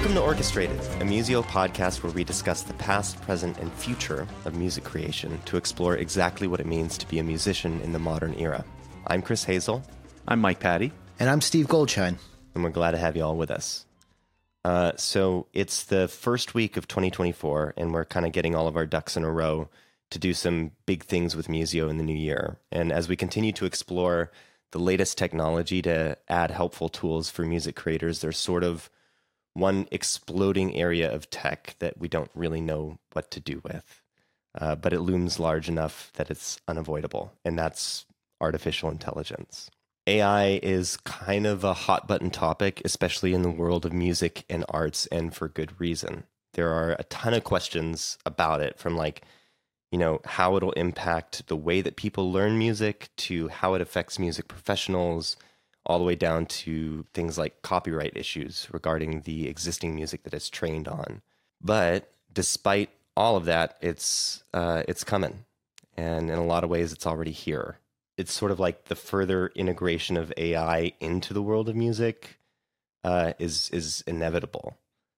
Welcome to Orchestrated, a Musio podcast where we discuss the past, present, and future of music creation to explore exactly what it means to be a musician in the modern era. I'm Chris Hazel. I'm Mike Patti. And I'm Steve Goldshine. And we're glad to have you all with us. Uh, so it's the first week of 2024, and we're kind of getting all of our ducks in a row to do some big things with Musio in the new year. And as we continue to explore the latest technology to add helpful tools for music creators, there's sort of one exploding area of tech that we don't really know what to do with. Uh, but it looms large enough that it's unavoidable, and that's artificial intelligence. AI is kind of a hot button topic, especially in the world of music and arts, and for good reason. There are a ton of questions about it from like, you know, how it'll impact the way that people learn music to how it affects music professionals, all the way down to things like copyright issues regarding the existing music that it's trained on. But despite all of that, it's uh, it's coming, and in a lot of ways, it's already here it's sort of like the further integration of AI into the world of music uh, is is inevitable.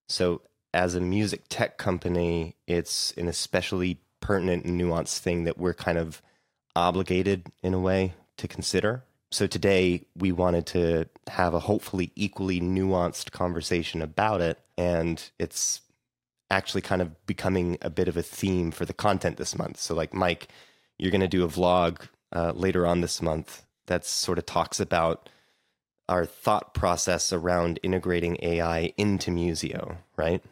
So as a music tech company, it's an especially pertinent and nuanced thing that we're kind of obligated in a way to consider. So today we wanted to have a hopefully equally nuanced conversation about it and it's actually kind of becoming a bit of a theme for the content this month. So like Mike, you're going to do a vlog uh, later on this month that sort of talks about our thought process around integrating AI into Musio, right?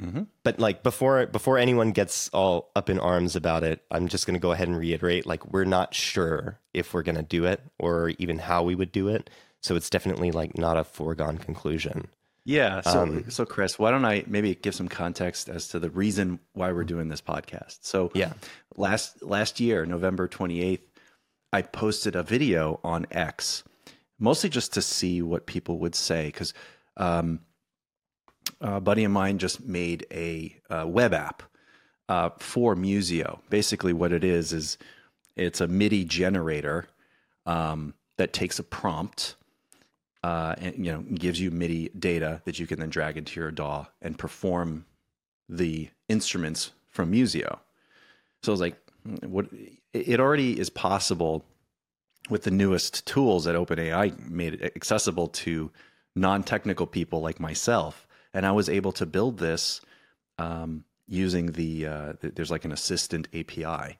Mm-hmm. But like before before anyone gets all up in arms about it, I'm just going to go ahead and reiterate like we're not sure if we're going to do it or even how we would do it. So it's definitely like not a foregone conclusion. Yeah. So, um, so Chris, why don't I maybe give some context as to the reason why we're doing this podcast? So, yeah, last last year, November 28th, I posted a video on X, mostly just to see what people would say. Because um, a buddy of mine just made a, a web app uh, for Musio. Basically, what it is is it's a MIDI generator um, that takes a prompt. Uh, and you know gives you MIDI data that you can then drag into your DAW and perform the instruments from Musio. So I was like, what it already is possible with the newest tools that OpenAI made accessible to non-technical people like myself, and I was able to build this um, using the uh, there's like an assistant API,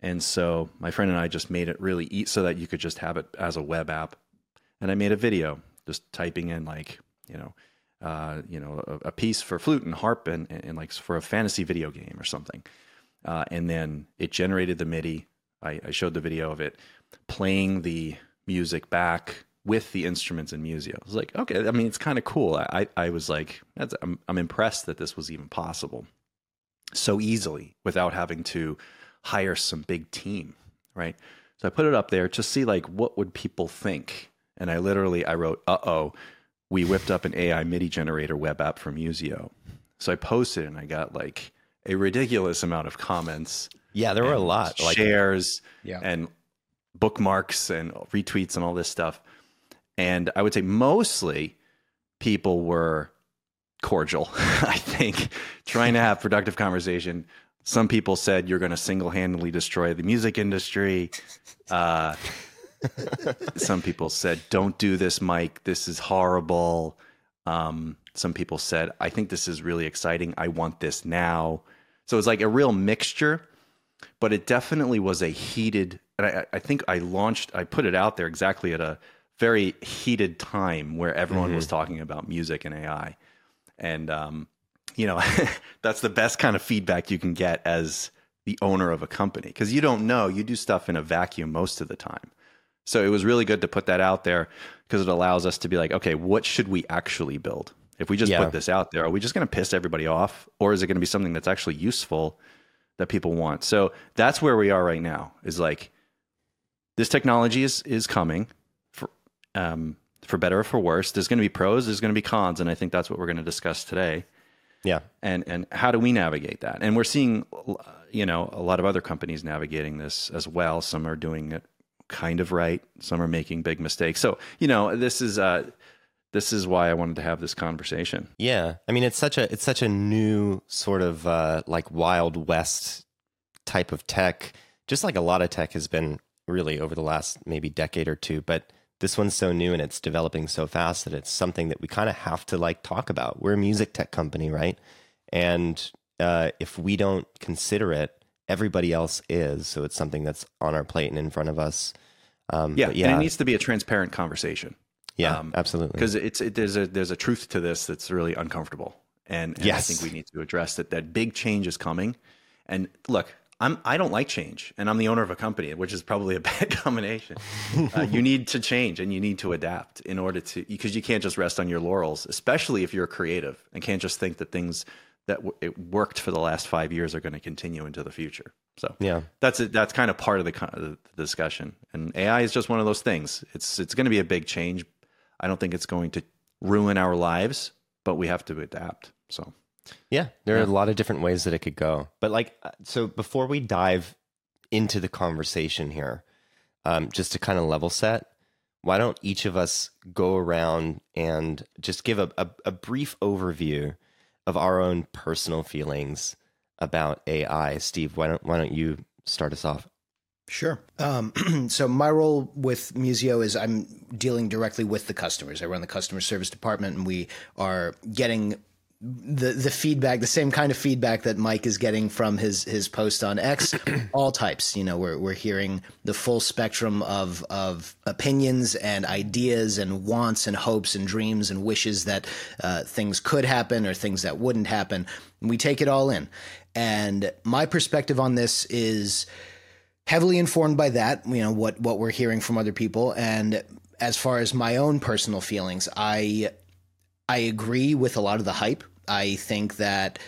and so my friend and I just made it really easy so that you could just have it as a web app, and I made a video just typing in like you know. Uh, you know, a, a, piece for flute and harp and, and, and like for a fantasy video game or something. Uh, and then it generated the MIDI. I, I, showed the video of it playing the music back with the instruments in Musio. I was like, okay, I mean, it's kind of cool. I, I was like, I'm, I'm impressed that this was even possible so easily without having to hire some big team, right? So I put it up there to see like what would people think. And I literally I wrote, "Uh oh, we whipped up an AI MIDI generator web app from Musio." So I posted and I got like a ridiculous amount of comments. Yeah, there were a lot. Like shares yeah. and bookmarks and retweets and all this stuff. And I would say mostly people were cordial, I think, trying to have productive conversation. Some people said you're going to single handedly destroy the music industry. Uh, some people said, don't do this, Mike. This is horrible. Um, some people said, I think this is really exciting. I want this now. So it's like a real mixture, but it definitely was a heated. And I, I think I launched, I put it out there exactly at a very heated time where everyone mm-hmm. was talking about music and AI. And, um, you know, that's the best kind of feedback you can get as the owner of a company because you don't know, you do stuff in a vacuum most of the time. So it was really good to put that out there because it allows us to be like, okay, what should we actually build? If we just yeah. put this out there, are we just going to piss everybody off, or is it going to be something that's actually useful that people want? So that's where we are right now. Is like this technology is is coming um, for better or for worse. There's going to be pros, there's going to be cons, and I think that's what we're going to discuss today. Yeah, and and how do we navigate that? And we're seeing, you know, a lot of other companies navigating this as well. Some are doing it kind of right. Some are making big mistakes. So you know, this is uh, this is why I wanted to have this conversation. Yeah, I mean it's such a it's such a new sort of uh, like wild west type of tech. Just like a lot of tech has been really over the last maybe decade or two, but this one's so new and it's developing so fast that it's something that we kind of have to like talk about. We're a music tech company, right? And uh, if we don't consider it, everybody else is. So it's something that's on our plate and in front of us. Um, yeah, yeah, and it needs to be a transparent conversation. Yeah, um, absolutely. Because it's it, there's a there's a truth to this that's really uncomfortable, and, and yes. I think we need to address that. That big change is coming, and look, I'm I don't like change, and I'm the owner of a company, which is probably a bad combination. uh, you need to change and you need to adapt in order to because you can't just rest on your laurels, especially if you're creative and can't just think that things that w- it worked for the last five years are going to continue into the future. So yeah, that's that's kind of part of the, the discussion. And AI is just one of those things. It's it's going to be a big change. I don't think it's going to ruin our lives, but we have to adapt. So yeah, there yeah. are a lot of different ways that it could go. But like, uh, so before we dive into the conversation here, um, just to kind of level set, why don't each of us go around and just give a, a, a brief overview of our own personal feelings about AI? Steve, why don't why don't you start us off? Sure. Um, so my role with Musio is I'm dealing directly with the customers. I run the customer service department, and we are getting the the feedback, the same kind of feedback that Mike is getting from his his post on X, all types. You know, we're we're hearing the full spectrum of of opinions and ideas and wants and hopes and dreams and wishes that uh, things could happen or things that wouldn't happen. We take it all in. And my perspective on this is heavily informed by that. You know what what we're hearing from other people and. As far as my own personal feelings, I I agree with a lot of the hype I think that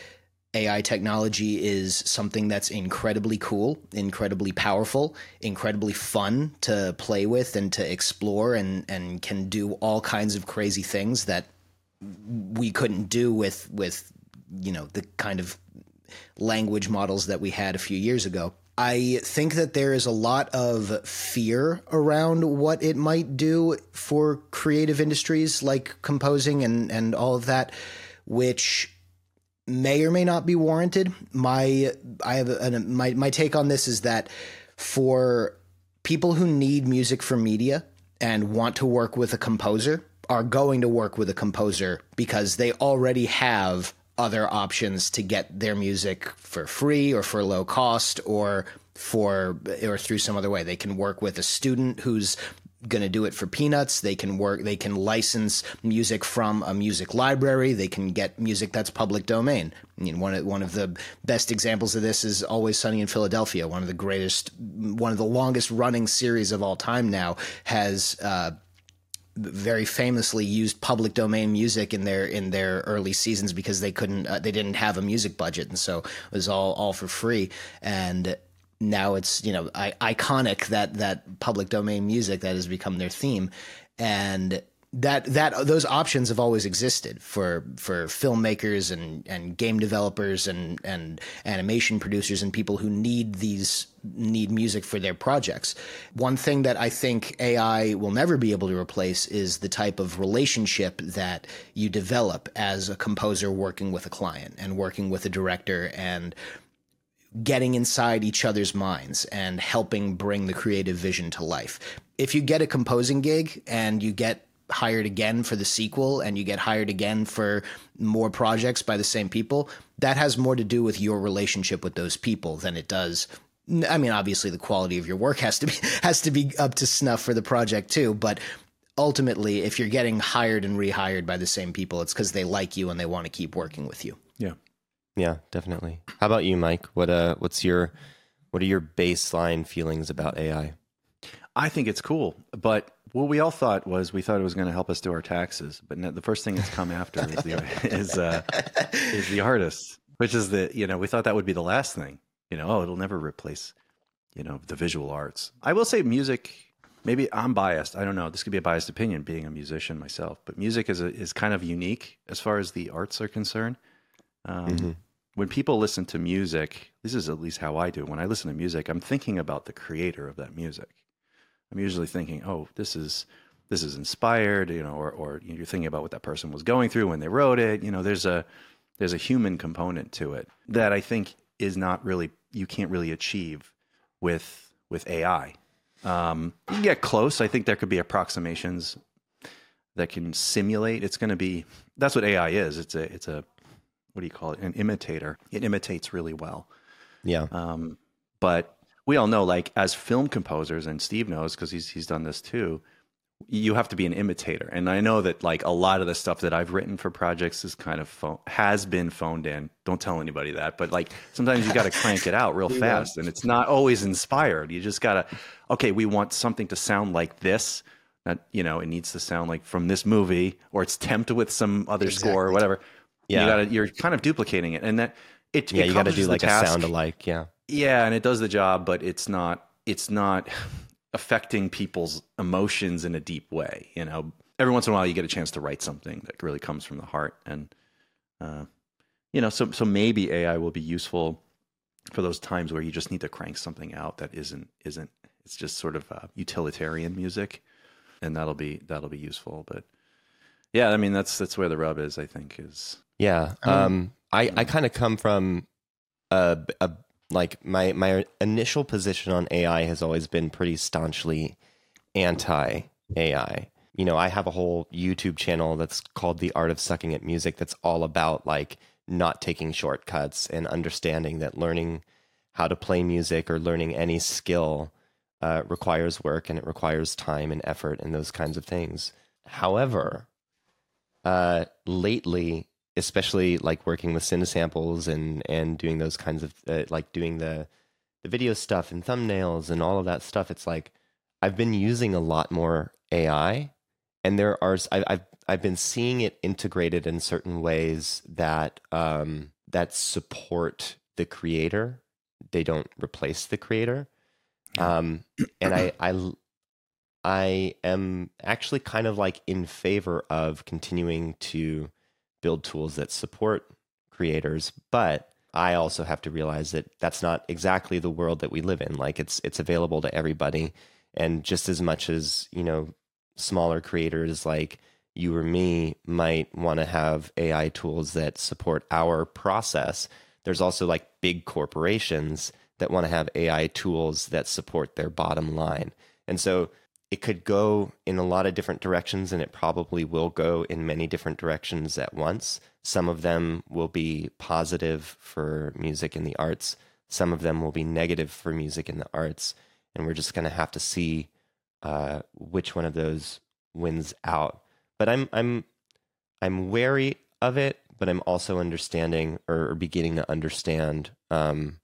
AI technology is something that's incredibly cool, incredibly powerful, incredibly fun to play with and to explore and and can do all kinds of crazy things that we couldn't do with with you know the kind of language models that we had a few years ago. I think that there is a lot of fear around what it might do for creative industries like composing and and all of that which may or may not be warranted. My I have a, my my take on this is that for people who need music for media and want to work with a composer are going to work with a composer because they already have other options to get their music for free or for low cost or for or through some other way. They can work with a student who's going to do it for peanuts. They can work, they can license music from a music library. They can get music that's public domain. I mean, one of, one of the best examples of this is Always Sunny in Philadelphia. One of the greatest, one of the longest running series of all time now has, uh, very famously used public domain music in their in their early seasons because they couldn't uh, they didn't have a music budget and so it was all all for free and now it's you know I- iconic that that public domain music that has become their theme and that that those options have always existed for for filmmakers and and game developers and and animation producers and people who need these need music for their projects. One thing that I think AI will never be able to replace is the type of relationship that you develop as a composer working with a client and working with a director and getting inside each other's minds and helping bring the creative vision to life. If you get a composing gig and you get hired again for the sequel and you get hired again for more projects by the same people, that has more to do with your relationship with those people than it does I mean obviously the quality of your work has to be has to be up to snuff for the project too, but ultimately if you're getting hired and rehired by the same people, it's cuz they like you and they want to keep working with you. Yeah. Definitely. How about you, Mike? What uh what's your what are your baseline feelings about AI? I think it's cool, but what we all thought was we thought it was going to help us do our taxes, but the first thing that's come after is the is uh, is the artist, which is the you know we thought that would be the last thing. You know, oh, it'll never replace you know the visual arts. I will say music. Maybe I'm biased. I don't know. This could be a biased opinion, being a musician myself. But music is a, is kind of unique as far as the arts are concerned. Um, mm-hmm when people listen to music, this is at least how I do. When I listen to music, I'm thinking about the creator of that music. I'm usually thinking, oh, this is this is inspired, you know, or or you're thinking about what that person was going through when they wrote it. You know, there's a there's a human component to it that I think is not really you can't really achieve with with AI. Um, you can get close. I think there could be approximations that can simulate. It's going to be that's what AI is. It's a it's a what do you call it? An imitator. It imitates really well. Yeah. Um, but we all know, like as film composers, and Steve knows because he's he's done this too. You have to be an imitator, and I know that like a lot of the stuff that I've written for projects is kind of phone, has been phoned in. Don't tell anybody that, but like sometimes you got to crank it out real fast, and it's not always inspired. You just gotta, okay, we want something to sound like this. That you know, it needs to sound like from this movie, or it's temped with some other Exactly. score or whatever. Yeah. you you're kind of duplicating it, and that it. yeah, it you got to do like a sound alike. Yeah. Yeah, and it does the job, but it's not it's not affecting people's emotions in a deep way. You know, every once in a while you get a chance to write something that really comes from the heart, and uh, you know, so so maybe AI will be useful for those times where you just need to crank something out that isn't isn't it's just sort of uh, utilitarian music, and that'll be that'll be useful. But yeah, I mean that's that's where the rub is. I think is Yeah. Um, I, I kind of come from a, a like my my initial position on AI has always been pretty staunchly anti AI. You know, I have a whole YouTube channel that's called The Art of Sucking at Music that's all about like not taking shortcuts and understanding that learning how to play music or learning any skill uh, requires work and it requires time and effort and those kinds of things. However, uh, lately, especially like working with Cinesamples and and doing those kinds of uh, like doing the the video stuff and thumbnails and all of that stuff, it's like I've been using a lot more AI, and there are I, I've I've been seeing it integrated in certain ways that um, that support the creator. They don't replace the creator, um, and I I I am actually kind of like in favor of continuing to build tools that support creators, but I also have to realize that that's not exactly the world that we live in. Like it's it's available to everybody, and just as much as you know, smaller creators like you or me might want to have AI tools that support our process. There's also like big corporations that want to have AI tools that support their bottom line, and so it could go in a lot of different directions and it probably will go in many different directions at once. Some of them will be positive for music and the arts, some of them will be negative for music and the arts. And we're just going to have to see uh, which one of those wins out. But I'm, I'm, I'm wary of it, but I'm also understanding or, beginning to understand um,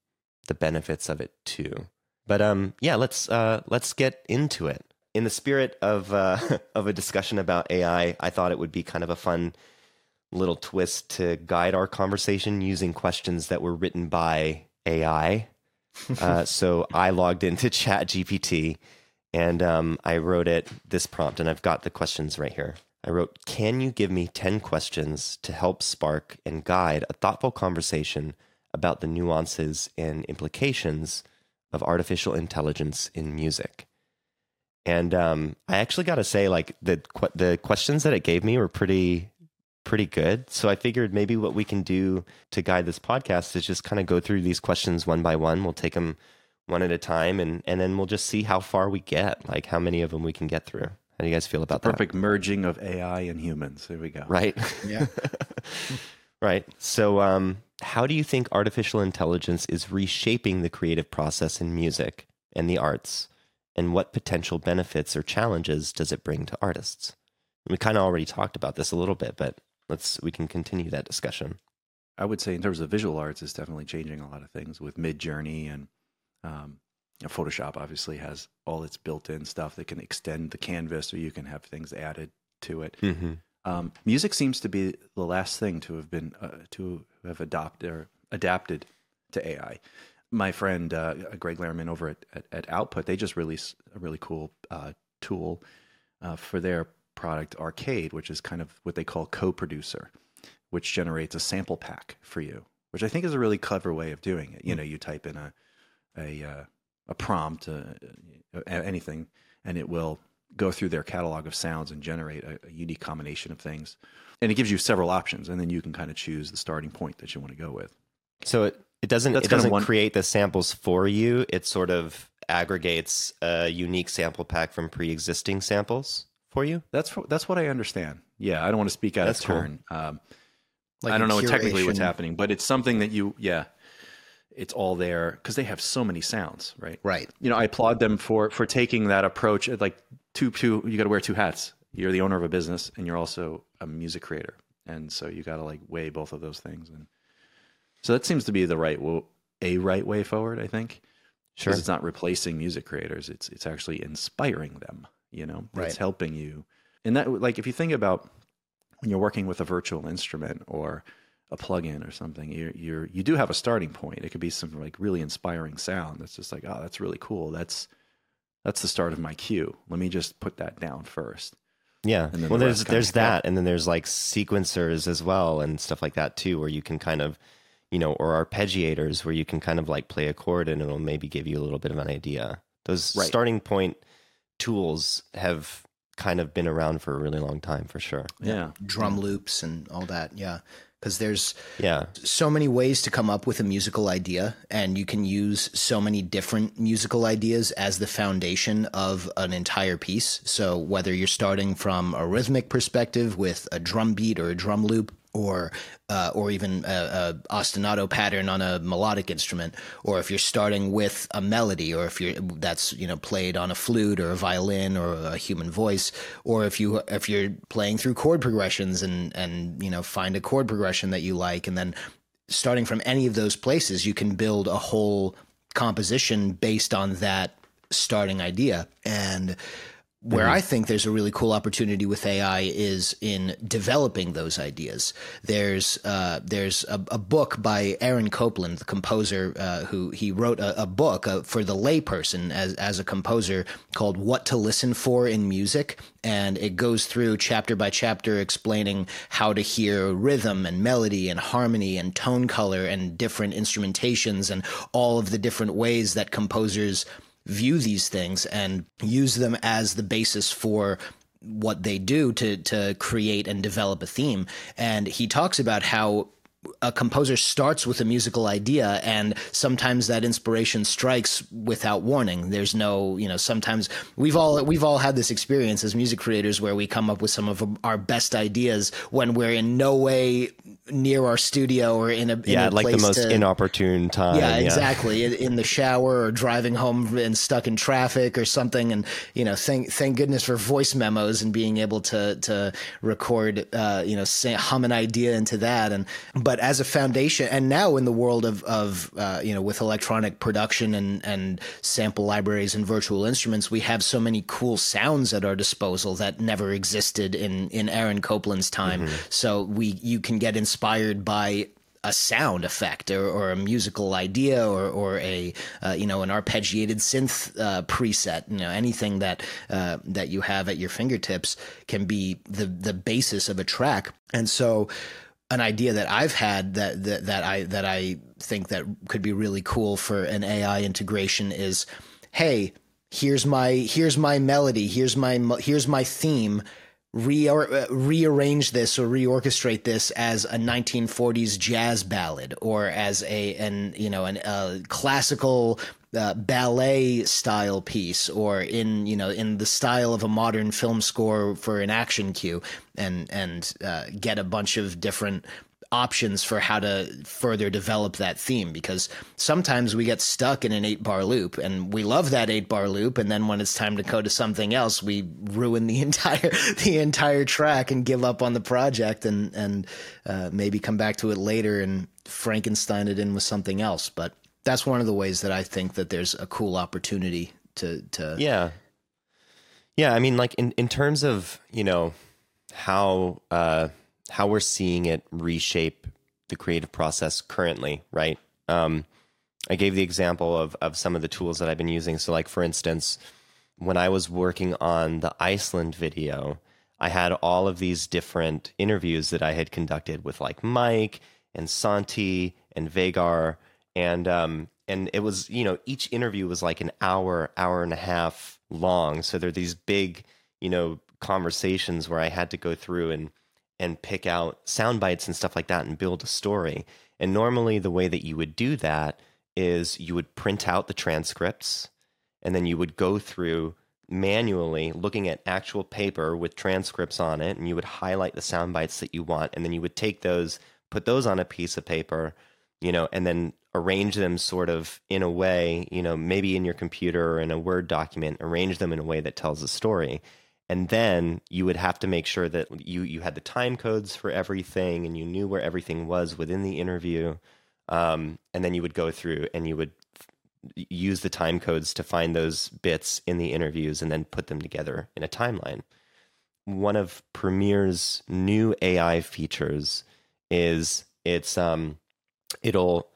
the benefits of it too. But um, yeah, let's uh, let's get into it in the spirit of uh, of a discussion about AI, I thought it would be kind of a fun little twist to guide our conversation using questions that were written by AI. Uh, so I logged into ChatGPT and um, I wrote it this prompt, and I've got the questions right here. I wrote, "Can you give me ten questions to help spark and guide a thoughtful conversation about the nuances and implications of artificial intelligence in music?" And um, I actually got to say, like the que- the questions that it gave me were pretty pretty good. So I figured maybe what we can do to guide this podcast is just kind of go through these questions one by one. We'll take them one at a time, and and then we'll just see how far we get, like how many of them we can get through. How do you guys feel about that? perfect merging of AI and humans. There we go. Right. Yeah. right. So, um, how do you think artificial intelligence is reshaping the creative process in music and the arts? And what potential benefits or challenges does it bring to artists? We kind of already talked about this a little bit, but let's we can continue that discussion. I would say in terms of visual arts, it's definitely changing a lot of things with Midjourney and um, Photoshop. Obviously, has all its built-in stuff that can extend the canvas, or you can have things added to it. Mm-hmm. Um, music seems to be the last thing to have been uh, to have adopted or adapted to AI. My friend uh, Gregg Lehrman over at, at, at Output, they just released a really cool uh, tool uh, for their product Arcade, which is kind of what they call co-producer, which generates a sample pack for you, which I think is a really clever way of doing it. You know, you type in a a uh, a prompt, uh, uh, anything, and it will go through their catalog of sounds and generate a, a unique combination of things. And it gives you several options, and then you can kind of choose the starting point that you want to go with. So it, it doesn't That's it doesn't one- create the samples for you. It sort of aggregates a unique sample pack from pre-existing samples for you. That's that's what I understand. Yeah, I don't want to speak out That's of cool. turn. Um, Like I don't a know technically what's happening, but it's something that you, yeah, it's all there because they have so many sounds, right? Right. You know, I applaud them for for taking that approach. At like two, two, you got to wear two hats. You're the owner of a business, and you're also a music creator, and so you got to like weigh both of those things. And so that seems to be the right, wo- a right way forward. I think. Sure. Because it's not replacing music creators. It's it's actually inspiring them. You know, Right. it's helping you. And that, like, if you think about when you're working with a virtual instrument or a plugin or something, you're you're you do have a starting point. It could be some like really inspiring sound that's just like, oh, that's really cool. That's that's the start of my cue. Let me just put that down first. Yeah. And then Well, the there's there's that, and then there's like sequencers as well and stuff like that too, where you can kind of, you know, or arpeggiators where you can kind of like play a chord and it'll maybe give you a little bit of an idea. Those Right. starting point tools have kind of been around for a really long time, for sure. Yeah. drum loops and all that. Yeah. Because there's Yeah. so many ways to come up with a musical idea, and you can use so many different musical ideas as the foundation of an entire piece. So, whether you're starting from a rhythmic perspective with a drum beat or a drum loop, or uh, or even a, a ostinato pattern on a melodic instrument, or if you're starting with a melody, or if you're that's you know played on a flute or a violin or a human voice, or if you if you're playing through chord progressions and and you know find a chord progression that you like, and then starting from any of those places, you can build a whole composition based on that starting idea. And where I think there's a really cool opportunity with AI is in developing those ideas. There's uh, there's a, a book by Aaron Copland, the composer, uh, who he wrote a, a book uh, for the layperson as as a composer called "What to Listen For in Music," and it goes through chapter by chapter explaining how to hear rhythm and melody and harmony and tone color and different instrumentations and all of the different ways that composers view these things and use them as the basis for what they do to to create and develop a theme. And he talks about how a composer starts with a musical idea and sometimes that inspiration strikes without warning there's no you know sometimes we've all we've all had this experience as music creators where we come up with some of our best ideas when we're in no way near our studio or in a in Yeah, a like the most to, inopportune time. yeah, exactly. In, in the shower or driving home and stuck in traffic or something, and you know, thank thank goodness for voice memos and being able to to record, uh, you know, say, hum an idea into that. And but as a foundation, and now in the world of of uh, you know, with electronic production and and sample libraries and virtual instruments, we have so many cool sounds at our disposal that never existed in in Aaron Copland's time. So we you can get inspired by a sound effect or, or a musical idea or, or a uh, you know an arpeggiated synth uh, preset. You know anything that uh, that you have at your fingertips can be the the basis of a track. And so an idea that I've had that, that that I that I think that could be really cool for an AI integration is hey here's my here's my melody here's my here's my theme. Re- uh, rearrange this or reorchestrate this as a 1940s jazz ballad or as a an you know an uh, classical uh, ballet style piece or in you know in the style of a modern film score for an action cue and and uh, get a bunch of different options for how to further develop that theme because sometimes we get stuck in an eight bar loop and we love that eight bar loop and then when it's time to go to something else we ruin the entire the entire track and give up on the project and and uh, maybe come back to it later and Frankenstein it in with something else. But that's one of the ways that I think that there's a cool opportunity to to Yeah. Yeah, I mean like in in terms of, you know, how uh how we're seeing it reshape the creative process currently, right? Um I gave the example of of some of the tools that I've been using. So like for instance, when I was working on the Iceland video, I had all of these different interviews that I had conducted with like Mike and Santi and Vagar and um and it was you know each interview was like an hour hour and a half long so there are these big you know, conversations where I had to go through and and pick out sound bites and stuff like that and build a story. And normally the way that you would do that is you would print out the transcripts and then you would go through manually looking at actual paper with transcripts on it and you would highlight the sound bites that you want and then you would take those put those on a piece of paper you know and then arrange them sort of in a way you know maybe in your computer or in a word document arrange them in a way that tells a story and then you would have to make sure that you you had the time codes for everything and you knew where everything was within the interview um, and then you would go through and you would use the time codes to find those bits in the interviews and then put them together in a timeline. One of Premiere's new AI features is it's um it'll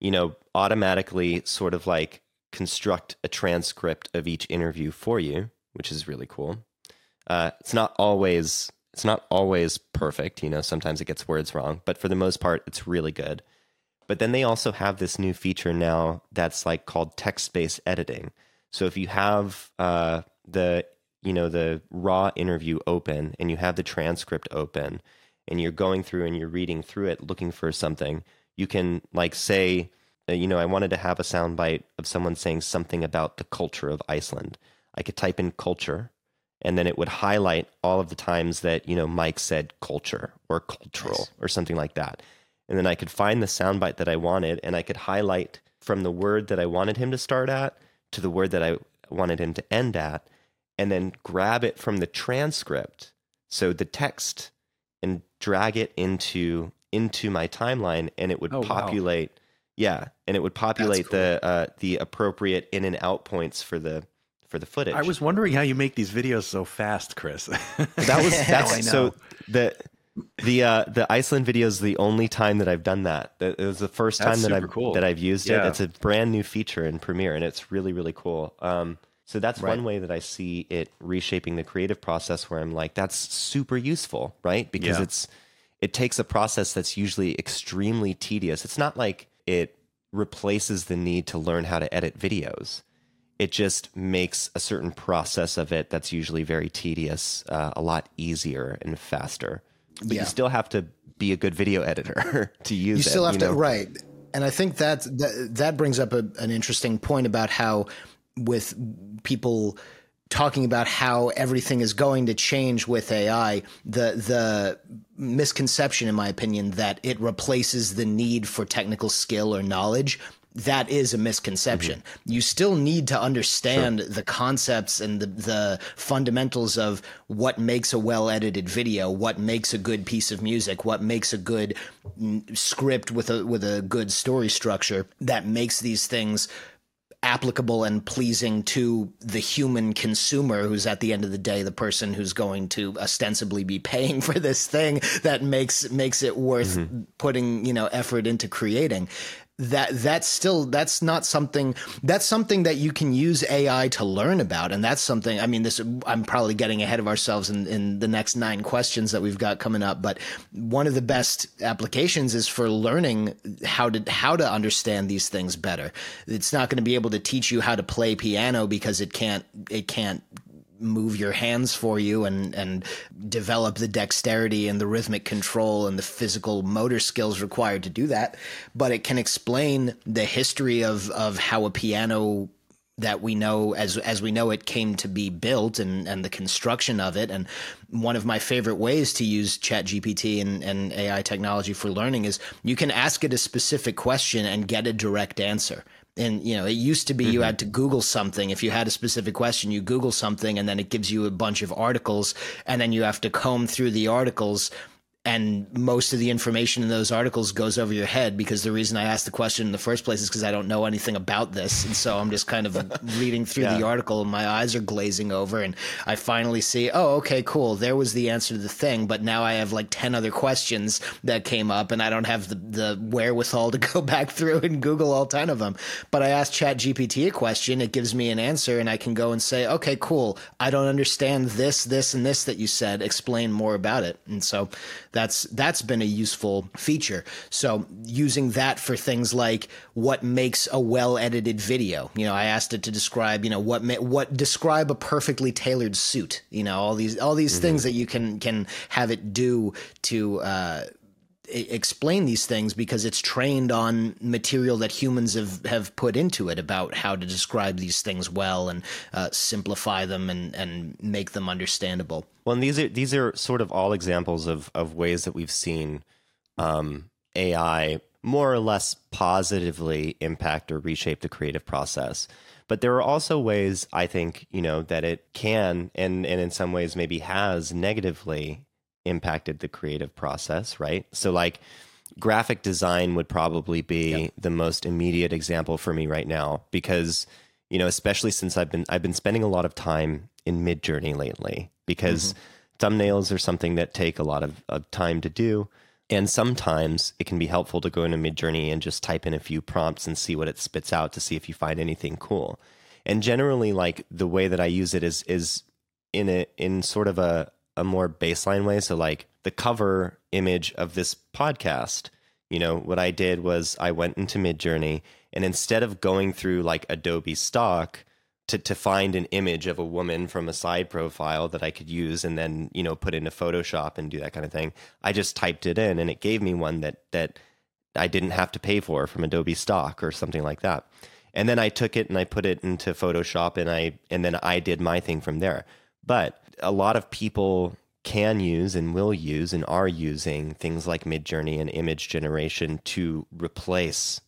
you know automatically sort of like construct a transcript of each interview for you, which is really cool. Uh, it's not always it's not always perfect, you know. Sometimes it gets words wrong, but for the most part, it's really good. But then they also have this new feature now that's like called text based editing. So if you have uh, the you know the raw interview open and you have the transcript open and you're going through and you're reading through it looking for something, you can like say, uh, you know, I wanted to have a soundbite of someone saying something about the culture of Iceland. I could type in culture and then it would highlight all of the times that you know Mike said culture or cultural nice. or something like that and then I could find the soundbite that I wanted, and I could highlight from the word that I wanted him to start at to the word that I wanted him to end at, and then grab it from the transcript, so the text, and drag it into into my timeline, and it would oh, populate. Wow. Yeah, and it would populate cool. the uh, the appropriate in and out points for the for the footage. I was wondering how you make these videos so fast, Chris. that was that's so the the uh, the Iceland video is the only time that I've done that. It was the first time that's that I've cool. that I've used yeah. it. It's a brand new feature in Premiere, and it's really really cool. Um, so that's right. one way that I see it reshaping the creative process. Where I'm like, that's super useful, right? Because yeah. it's it takes a process that's usually extremely tedious. It's not like it replaces the need to learn how to edit videos. It just makes a certain process of it that's usually very tedious uh, a lot easier and faster but yeah. you still have to be a good video editor to use you still it, have you know? to right and i think that that, that brings up a, an interesting point about how with people talking about how everything is going to change with AI, the the misconception, in my opinion, that it replaces the need for technical skill or knowledge that is a misconception. Mm-hmm. You still need to understand sure. the concepts and the, the fundamentals of what makes a well edited video, what makes a good piece of music, what makes a good script with a with a good story structure that makes these things applicable and pleasing to the human consumer who's at the end of the day the person who's going to ostensibly be paying for this thing that makes makes it worth mm-hmm. putting you know effort into creating that that's still that's not something that's something that you can use AI to learn about, and that's something. I mean, this I'm probably getting ahead of ourselves in, in the next nine questions that we've got coming up, but one of the best applications is for learning how to how to understand these things better. It's not going to be able to teach you how to play piano because it can't it can't move your hands for you and and develop the dexterity and the rhythmic control and the physical motor skills required to do that. But it can explain the history of of how a piano that we know as as we know it came to be built and and the construction of it. And one of my favorite ways to use chat gpt and, and ai technology for learning is you can ask it a specific question and get a direct answer and you know it used to be mm-hmm. you had to google something if you had a specific question you google something and then it gives you a bunch of articles and then you have to comb through the articles and most of the information in those articles goes over your head because the reason I asked the question in the first place is because I don't know anything about this, and so I'm just kind of reading through yeah. the article, and my eyes are glazing over, and I finally see, oh, okay, cool, there was the answer to the thing, but now I have like ten other questions that came up, and I don't have the the wherewithal to go back through and Google all ten of them. But I asked Chat GPT a question, it gives me an answer, and I can go and say, okay, cool, I don't understand this, this, and this that you said. Explain more about it, and so that's that's been a useful feature. So using that for things like what makes a well edited video. You know, I asked it to describe, you know, what what describe a perfectly tailored suit. You know, all these all these mm-hmm. things that you can can have it do to. Uh, explain these things because it's trained on material that humans have, have put into it about how to describe these things well and uh, simplify them and, and make them understandable. Well, and these are these are sort of all examples of of ways that we've seen um, AI more or less positively impact or reshape the creative process. But there are also ways I think you know that it can and and in some ways maybe has negatively impacted the creative process, right? So like graphic design would probably be the most immediate example for me right now because you know, especially since I've been I've been spending a lot of time in Midjourney lately because mm-hmm. thumbnails are something that take a lot of, of time to do. And sometimes it can be helpful to go into Midjourney and just type in a few prompts and see what it spits out to see if you find anything cool. And generally, like the way that I use it is is in a in sort of a a more baseline way. So, like the cover image of this podcast, you know, what I did was I went into Midjourney and instead of going through like Adobe stock to, to find an image of a woman from a side profile that I could use and then, you know, put into Photoshop and do that kind of thing, I just typed it in and it gave me one that, that I didn't have to pay for from Adobe stock or something like that. And then I took it and I put it into Photoshop and I, and then I did my thing from there. But a lot of people can use and will use and are using things like Midjourney and image generation to replace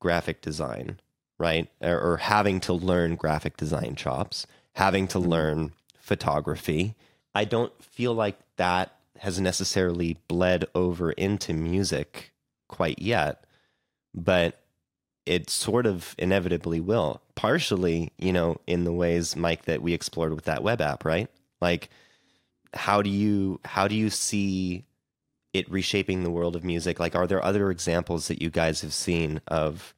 graphic design, right? Or, or, having to learn graphic design chops, having to mm-hmm. learn photography. I don't feel like that has necessarily bled over into music quite yet, but it sort of inevitably will. Partially, you know, in the ways, Mike, that we explored with that web app, right? Like, how do you how do you see it reshaping the world of music? Like, are there other examples that you guys have seen of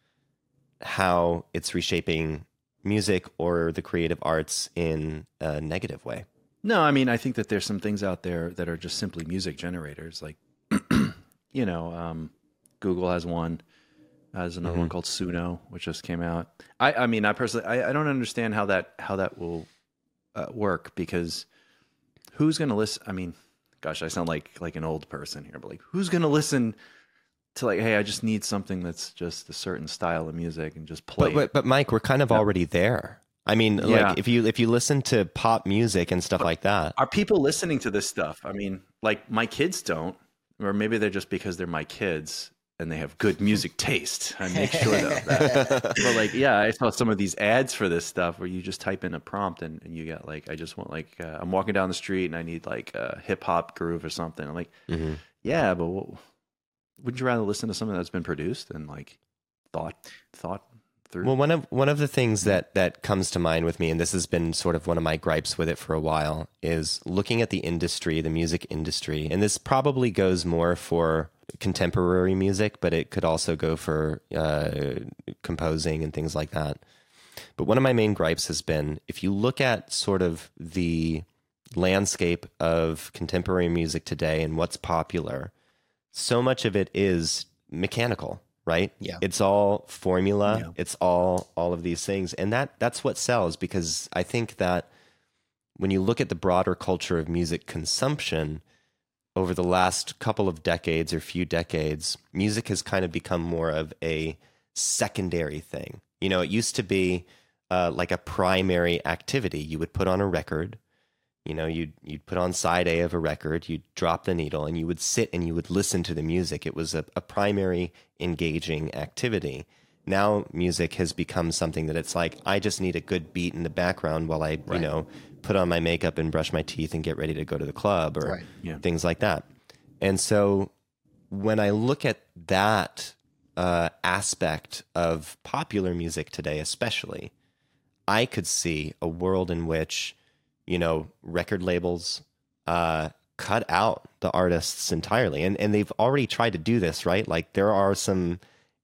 how it's reshaping music or the creative arts in a negative way? No, I mean, I think that there's some things out there that are just simply music generators. Like, you know, um, Google has one. Has another mm-hmm. one called Suno, which just came out. I, I mean, I personally, I, I don't understand how that how that will uh, work because who's going to listen? I mean, gosh, I sound like like an old person here, but like, who's going to listen to like, hey, I just need something that's just a certain style of music and just play. But but, but Mike, we're kind of yeah. already there. I mean, yeah. like if you if you listen to pop music and stuff but like that, are people listening to this stuff? I mean, like my kids don't, or maybe they're just because they're my kids and they have good music taste. I make sure of that. but like, yeah, I saw some of these ads for this stuff where you just type in a prompt and, and you get like, I just want like, uh, I'm walking down the street and I need like a hip hop groove or something. I'm like, mm-hmm. yeah, but what, wouldn't you rather listen to something that's been produced and like thought thought through? Well, one of one of the things that that comes to mind with me, and this has been sort of one of my gripes with it for a while, is looking at the industry, the music industry, and this probably goes more for contemporary music, but it could also go for uh, composing and things like that. But one of my main gripes has been if you look at sort of the landscape of contemporary music today and what's popular, so much of it is mechanical, right? Yeah. It's all formula. Yeah. It's all all of these things. And that that's what sells because I think that when you look at the broader culture of music consumption, over the last couple of decades or few decades, music has kind of become more of a secondary thing. You know, it used to be uh, like a primary activity. You would put on a record, you know, you'd you'd put on side A of a record, you'd drop the needle, and you would sit and you would listen to the music. It was a, a primary engaging activity. Now music has become something that it's like I just need a good beat in the background while I, right. you know, put on my makeup and brush my teeth and get ready to go to the club or right. yeah. things like that. And so when I look at that uh, aspect of popular music today, especially, I could see a world in which, you know, record labels uh, cut out the artists entirely. And, and they've already tried to do this, right? Like there are some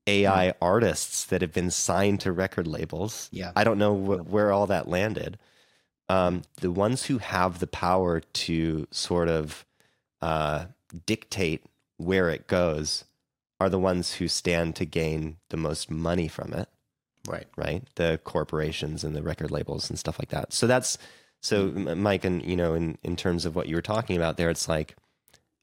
AI artists that have been signed to record labels. Yeah. I don't know wh- where all that landed um, the ones who have the power to sort of uh, dictate where it goes are the ones who stand to gain the most money from it Right. right? The corporations and the record labels and stuff like that. So that's so Mike and you know in in terms of what you were talking about there it's like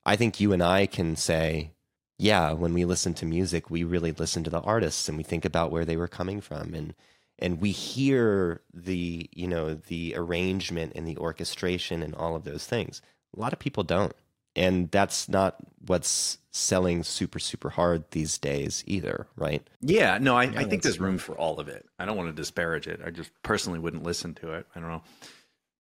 I think you and I can say yeah, when we listen to music, we really listen to the artists and we think about where they were coming from and and we hear the you know the arrangement and the orchestration and all of those things. A lot of people don't. And that's not what's selling super super hard these days either, right? Yeah, no, I, I think there's room for all of it. I don't want to disparage it. I just personally wouldn't listen to it. I don't know.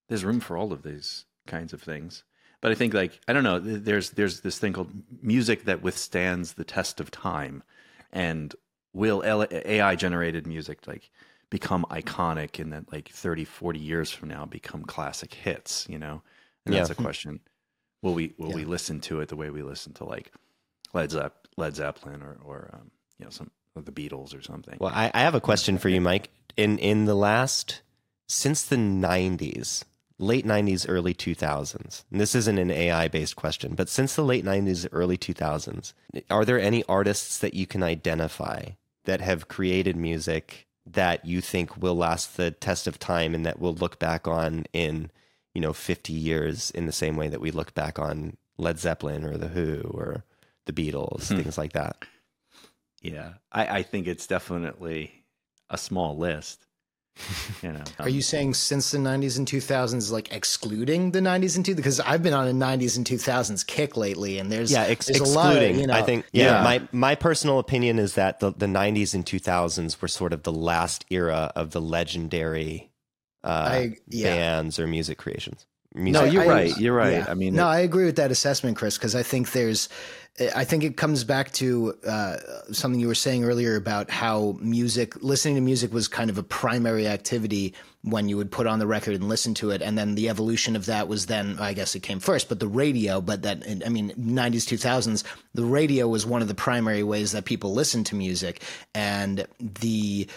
There's room for all of these kinds of things. But I think like I don't know, there's there's this thing called music that withstands the test of time. And will L- AI generated music like become iconic and that like 30 40 years from now become classic hits, you know? And that's a question. Will we will we listen to it the way we listen to like Led Zepp Led Zeppelin or or um, you know some of the Beatles or something? Well, I, I have a question for you, Mike. In in the last since the '90s, late '90s, early 2000s. And this isn't an AI based question, but since the late '90s, early 2000s, are there any artists that you can identify that have created music that you think will last the test of time and that we'll look back on in you know 50 years in the same way that we look back on Led Zeppelin or the Who or the Beatles, Hmm. things like that? Yeah, I, I think it's definitely a small list. You know, Are you saying since the 90s and 2000s, like excluding the 90s and 2000s? Because I've been on a 90s and 2000s kick lately, and there's yeah, ex- there's excluding. a lot of, you know, I think yeah, Yeah. My my personal opinion is that the the '90s and 2000s were sort of the last era of the legendary uh, I- yeah. bands or music creations. No, you're I- right. You're right. yeah. I mean, no, it- I agree with that assessment, Chris, because I think there's, I think it comes back to uh, something you were saying earlier about how music, listening to music was kind of a primary activity when you would put on the record and listen to it. And then the evolution of that was then, I guess it came first, but the radio, but that, I mean, 90s, 2000s, the radio was one of the primary ways that people listened to music. And the,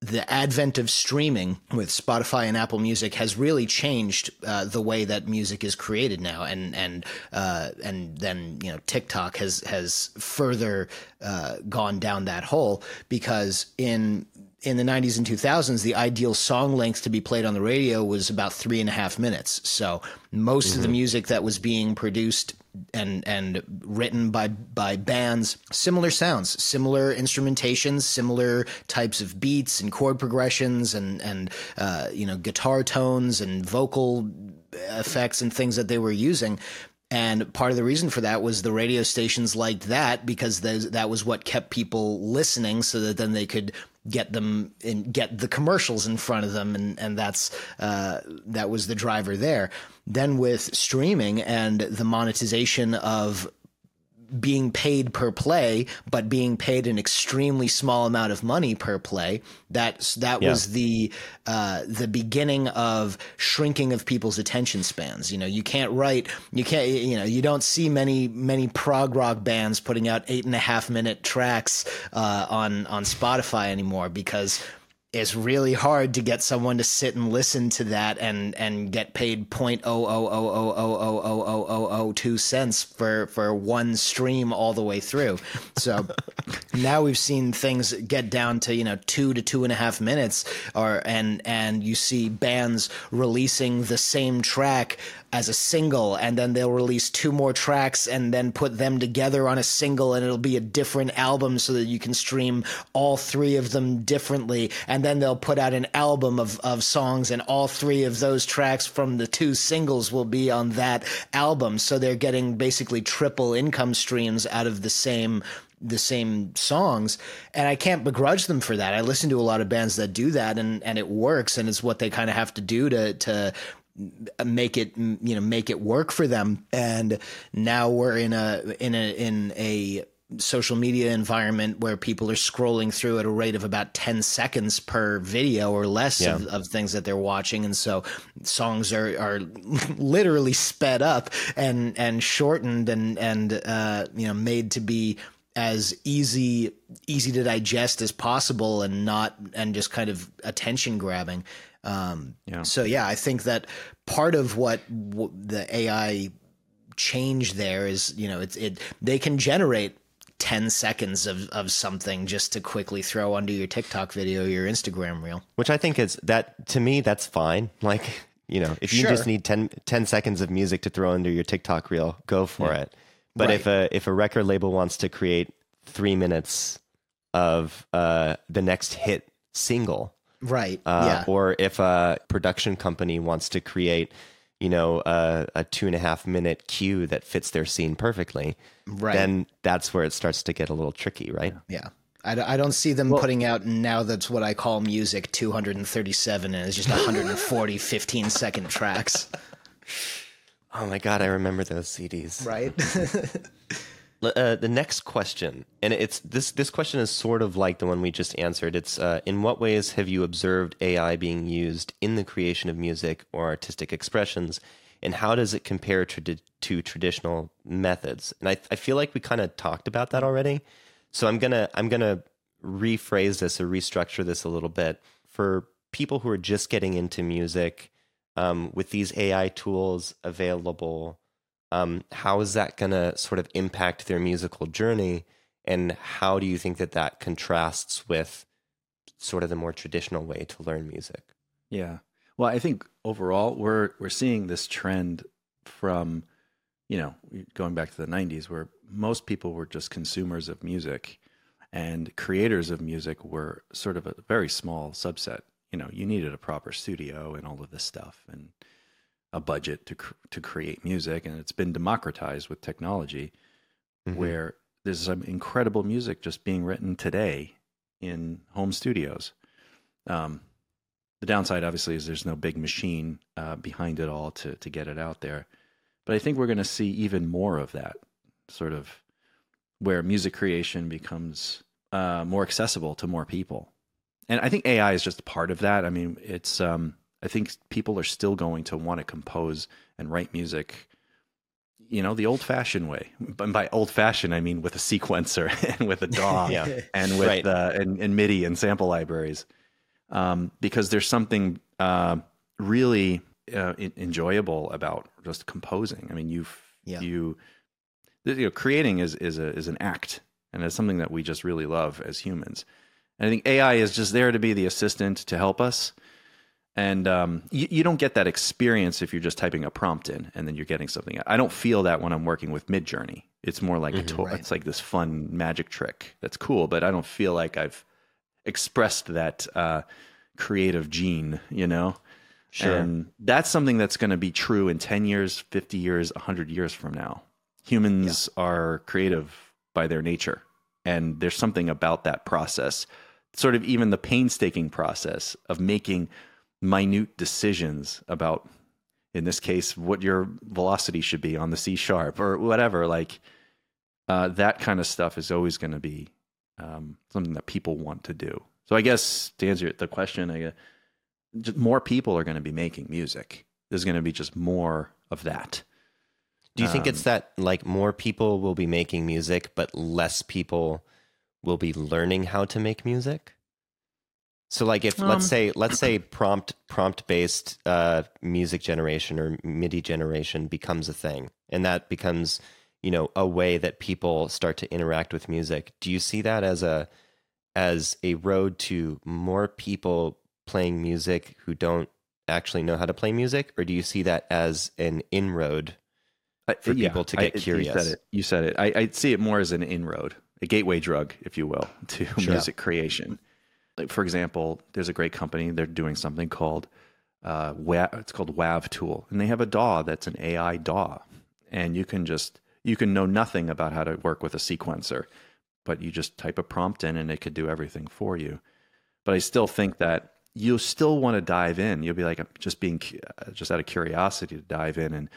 the advent of streaming with Spotify and Apple Music has really changed uh, the way that music is created now, and and uh, and then you know TikTok has has further uh, gone down that hole because in in the 90s and 2000s, the ideal song length to be played on the radio was about three and a half minutes. So most of the music that was being produced and and written by by bands, similar sounds, similar instrumentations, similar types of beats and chord progressions, and and uh, you know guitar tones and vocal effects and things that they were using. And part of the reason for that was the radio stations liked that because that was what kept people listening, so that then they could get them and get the commercials in front of them, and and that's uh, that was the driver there. Then with streaming and the monetization of being paid per play, but being paid an extremely small amount of money per play. That's that Yeah. was the uh, the beginning of shrinking of people's attention spans. You know, you can't write, you can't, you know, you don't see many many prog rock bands putting out eight and a half minute tracks uh, on on Spotify anymore because it's really hard to get someone to sit and listen to that and and get paid point oh oh oh oh oh oh oh oh oh oh two cents for for one stream all the way through. So now we've seen things get down to you know two to two and a half minutes, or and and you see bands releasing the same track as a single and then they'll release two more tracks and then put them together on a single and it'll be a different album so that you can stream all three of them differently. And then they'll put out an album of, of songs and all three of those tracks from the two singles will be on that album. So they're getting basically triple income streams out of the same the same songs. And I can't begrudge them for that. I listen to a lot of bands that do that and and it works and it's what they kind of have to do to to make it you know make it work for them. And now we're in a in a in a social media environment where people are scrolling through at a rate of about 10 seconds per video or less Yeah. of, of things that they're watching. And so songs are are literally sped up and and shortened and and uh you know made to be as easy easy to digest as possible and not and just kind of attention grabbing um Yeah. so yeah i think that part of what w- the ai change there is you know it's it they can generate 10 seconds of, of something just to quickly throw under your TikTok video, your Instagram reel. Which I think is that to me, that's fine. Like, you know, if you just need 10, 10 seconds of music to throw under your TikTok reel, go for it. But Right. if a if a record label wants to create three minutes of uh, the next hit single, Right. uh, yeah. or if a production company wants to create, you know, a, a two and a half minute cue that fits their scene perfectly, Right. then that's where it starts to get a little tricky, right? yeah. I, d- I don't see them putting out now that's what I call music 237 and it's just 140 15 second tracks. Oh my god, I remember those CDs. Right. Uh, the next question, and it's this. This question is sort of like the one we just answered. It's uh, in what ways have you observed AI being used in the creation of music or artistic expressions, and how does it compare to to traditional methods? And I, I feel like we kind of talked about that already. So I'm gonna I'm gonna rephrase this or restructure this a little bit for people who are just getting into music um, with these AI tools available um, how is that going to sort of impact their musical journey and how do you think that that contrasts with sort of the more traditional way to learn music Yeah. Well, I think overall we're we're seeing this trend from, you know, going back to the '90s, where most people were just consumers of music, and creators of music were sort of a very small subset. You know, you needed a proper studio and all of this stuff, and a budget to cr- to create music, and it's been democratized with technology, Mhm. where there's some incredible music just being written today in home studios. Um, the downside, obviously, is there's no big machine uh, behind it all to to get it out there. But I think we're going to see even more of that sort of where music creation becomes uh, more accessible to more people. And I think AI is just part of that. I mean, it's um, I think people are still going to want to compose and write music, you know, the old-fashioned way. And by old-fashioned, I mean with a sequencer and with a DAW Yeah. and with Right. uh, and, and MIDI and sample libraries, um, because there's something uh, really uh, en- enjoyable about just composing. I mean, you've Yeah. you, you know, creating is is a is an act, and it's something that we just really love as humans. And I think AI is just there to be the assistant to help us. And um, you, you don't get that experience if you're just typing a prompt in and then you're getting something. I don't feel that when I'm working with Midjourney. It's more like a tool. Right. It's like this fun magic trick that's cool, but I don't feel like I've expressed that uh, creative gene. You know, Sure. and that's something that's going to be true in 10 years, 50 years, 100 years from now. Humans are creative by their nature. And there's something about that process, sort of even the painstaking process of making minute decisions about, in this case, what your velocity should be on the C sharp or whatever. Like uh, that kind of stuff is always going to be um, something that people want to do. So I guess to answer the question, I guess just more people are going to be making music. There's going to be just more of that. do you think it's that like more people will be making music but less people will be learning how to make music so like if Um, let's say let's say prompt prompt based uh, music generation or midi generation becomes a thing and that becomes you know a way that people start to interact with music do you see that as a as a road to more people playing music who don't actually know how to play music or do you see that as an inroad I- For people to get I- curious. You said it. You said it. I, I see it more as an inroad, a gateway drug, if you will, to music creation. Like for example, there's a great company. They're doing something called uh, Wa- it's called WavTool, and they have a DAW that's an AI DAW, and you can just you can know nothing about how to work with a sequencer, but you just type a prompt in, and it could do everything for you. But I still think that you'll still want to dive in. You'll be like just being uh, just out of curiosity to dive in and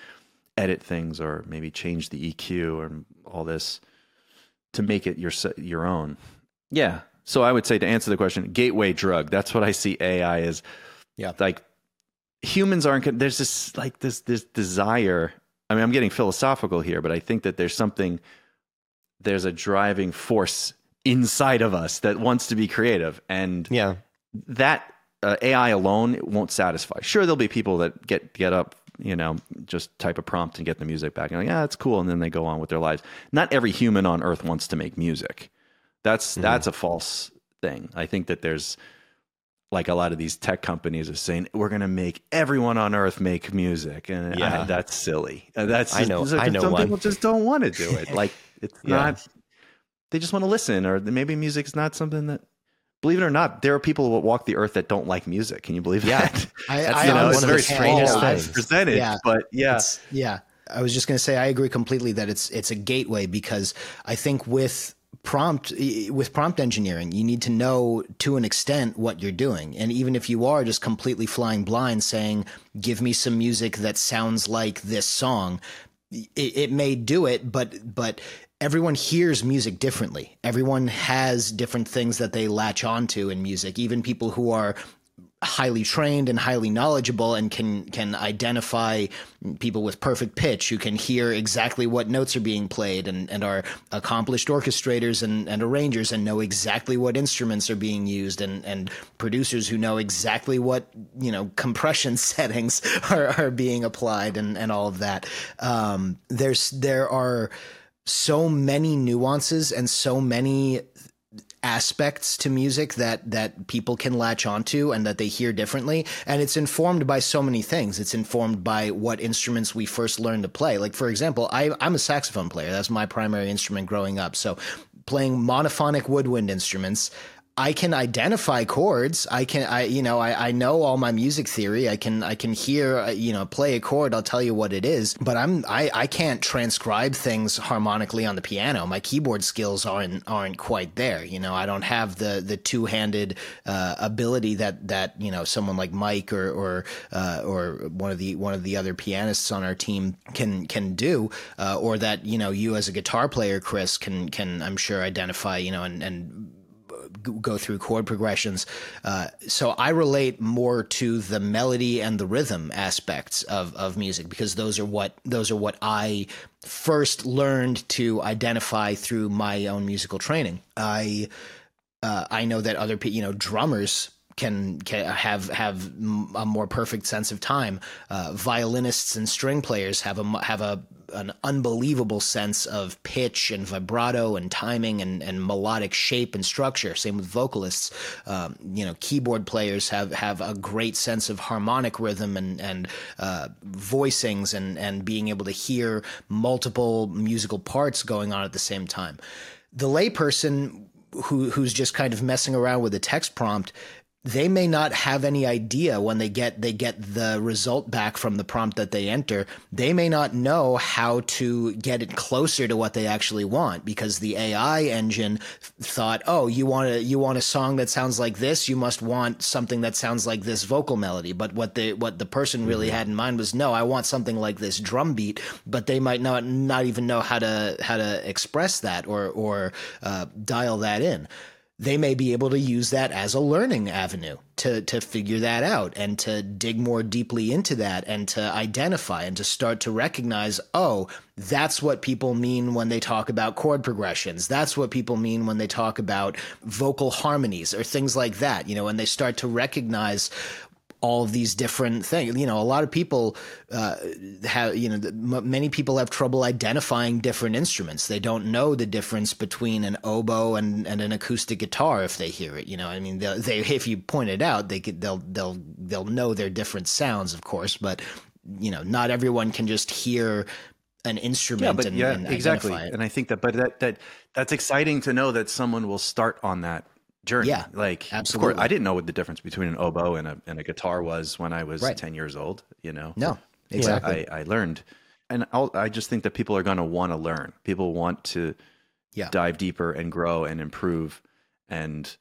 edit things or maybe change the EQ and all this to make it your your own. Yeah. So I would say to answer the question, gateway drug. That's what I see AI as. Yeah. Like humans aren't. There's this like this this desire. I mean, I'm getting philosophical here, but I think that there's something. There's a driving force inside of us that wants to be creative, and yeah that uh, AI alone won't satisfy. Sure, there'll be people that get get up you know, just type a prompt and get the music back. And like, yeah, it's cool. And then they go on with their lives. Not every human on earth wants to make music. That's Mm-hmm. that's a false thing. I think that there's like a lot of these tech companies are saying we're going to make everyone on earth make music, and Yeah. I- that's silly. Uh, That's I know- so I know some one. people just don't want to do it. Like it's Yeah. not. They just want to listen, or maybe music's not something that. Believe it or not, there are people that walk the earth that don't like music. Can you believe Yeah. that? I, That's, I you know, honestly it's a very can't strangest things presented Yeah. but yeah, It's- yeah. I was just going to say I agree completely that it's it's a gateway because I think with prompt with prompt engineering you need to know to an extent what you're doing. And even if you are just completely flying blind saying give me some music that sounds like this song it, it may do it but but everyone hears music differently. Everyone has different things that they latch onto in music. Even people who are highly trained and highly knowledgeable and can can identify people with perfect pitch who can hear exactly what notes are being played and, and are accomplished orchestrators and, and arrangers and know exactly what instruments are being used and, and producers who know exactly what you know compression settings are, are being applied and, and all of that. Um, there's there are so many nuances and so many aspects to music that that people can latch onto and that they hear differently. And it's informed by so many things. It's informed by what instruments we first learned to play. Like for example I, i'm a saxophone player. That's my primary instrument growing up. So playing monophonic woodwind instruments I can identify chords. I can, I, you know, I, I know all my music theory. I can, I can hear, uh, you know, play a chord. I'll tell you what it is, but I'm, I, I can't transcribe things harmonically on the piano. My keyboard skills aren't, aren't quite there. You know, I don't have the, the two handed, uh, ability that, that, you know, someone like Mike or, or, uh, or one of the, one of the other pianists on our team can, can do, uh, or that, you know, you as a guitar player, Chris, can, can, I'm sure identify, you know, and, and, go through chord progressions. Uh, so I relate more to the melody and the rhythm aspects of, of music because those are what those are what I first learned to identify through my own musical training. I uh, I know that other people, you know, drummers can, can have have a more perfect sense of time. Uh, violinists and string players have a have a an unbelievable sense of pitch and vibrato and timing and, and melodic shape and structure. Same with vocalists. Um, you know, keyboard players have, have a great sense of harmonic rhythm and and uh, voicings and and being able to hear multiple musical parts going on at the same time. The layperson who who's just kind of messing around with a text prompt they may not have any idea when they get they get the result back from the prompt that they enter. They may not know how to get it closer to what they actually want because the AI engine thought oh you want a you want a song that sounds like this? You must want something that sounds like this vocal melody. But what the what the person really had in mind was no I want something like this drum beat but they might not not even know how to how to express that or or uh, dial that in they may be able to use that as a learning avenue to to figure that out and to dig more deeply into that and to identify and to start to recognize oh that's what people mean when they talk about chord progressions. That's what people mean when they talk about vocal harmonies or things like that you know and they start to recognize all of these different things. You know, a lot of people uh, have, you know, the, m- many people have trouble identifying different instruments. They don't know the difference between an oboe and, and an acoustic guitar if they hear it. You know, I mean, they, they if you point it out, they could, they'll they'll they'll know their different sounds, of course, but you know, not everyone can just hear an instrument yeah, but and, yeah, and exactly. And I think that, but that that that's exciting to know that someone will start on that journey. Yeah, like Of absolutely. course, I didn't know what the difference between an oboe and a and a guitar was when I was Right. ten years old. You know, No, exactly. I, I learned, and I'll, I just think that people are going to want to learn. People want to Yeah. dive deeper and grow and improve, and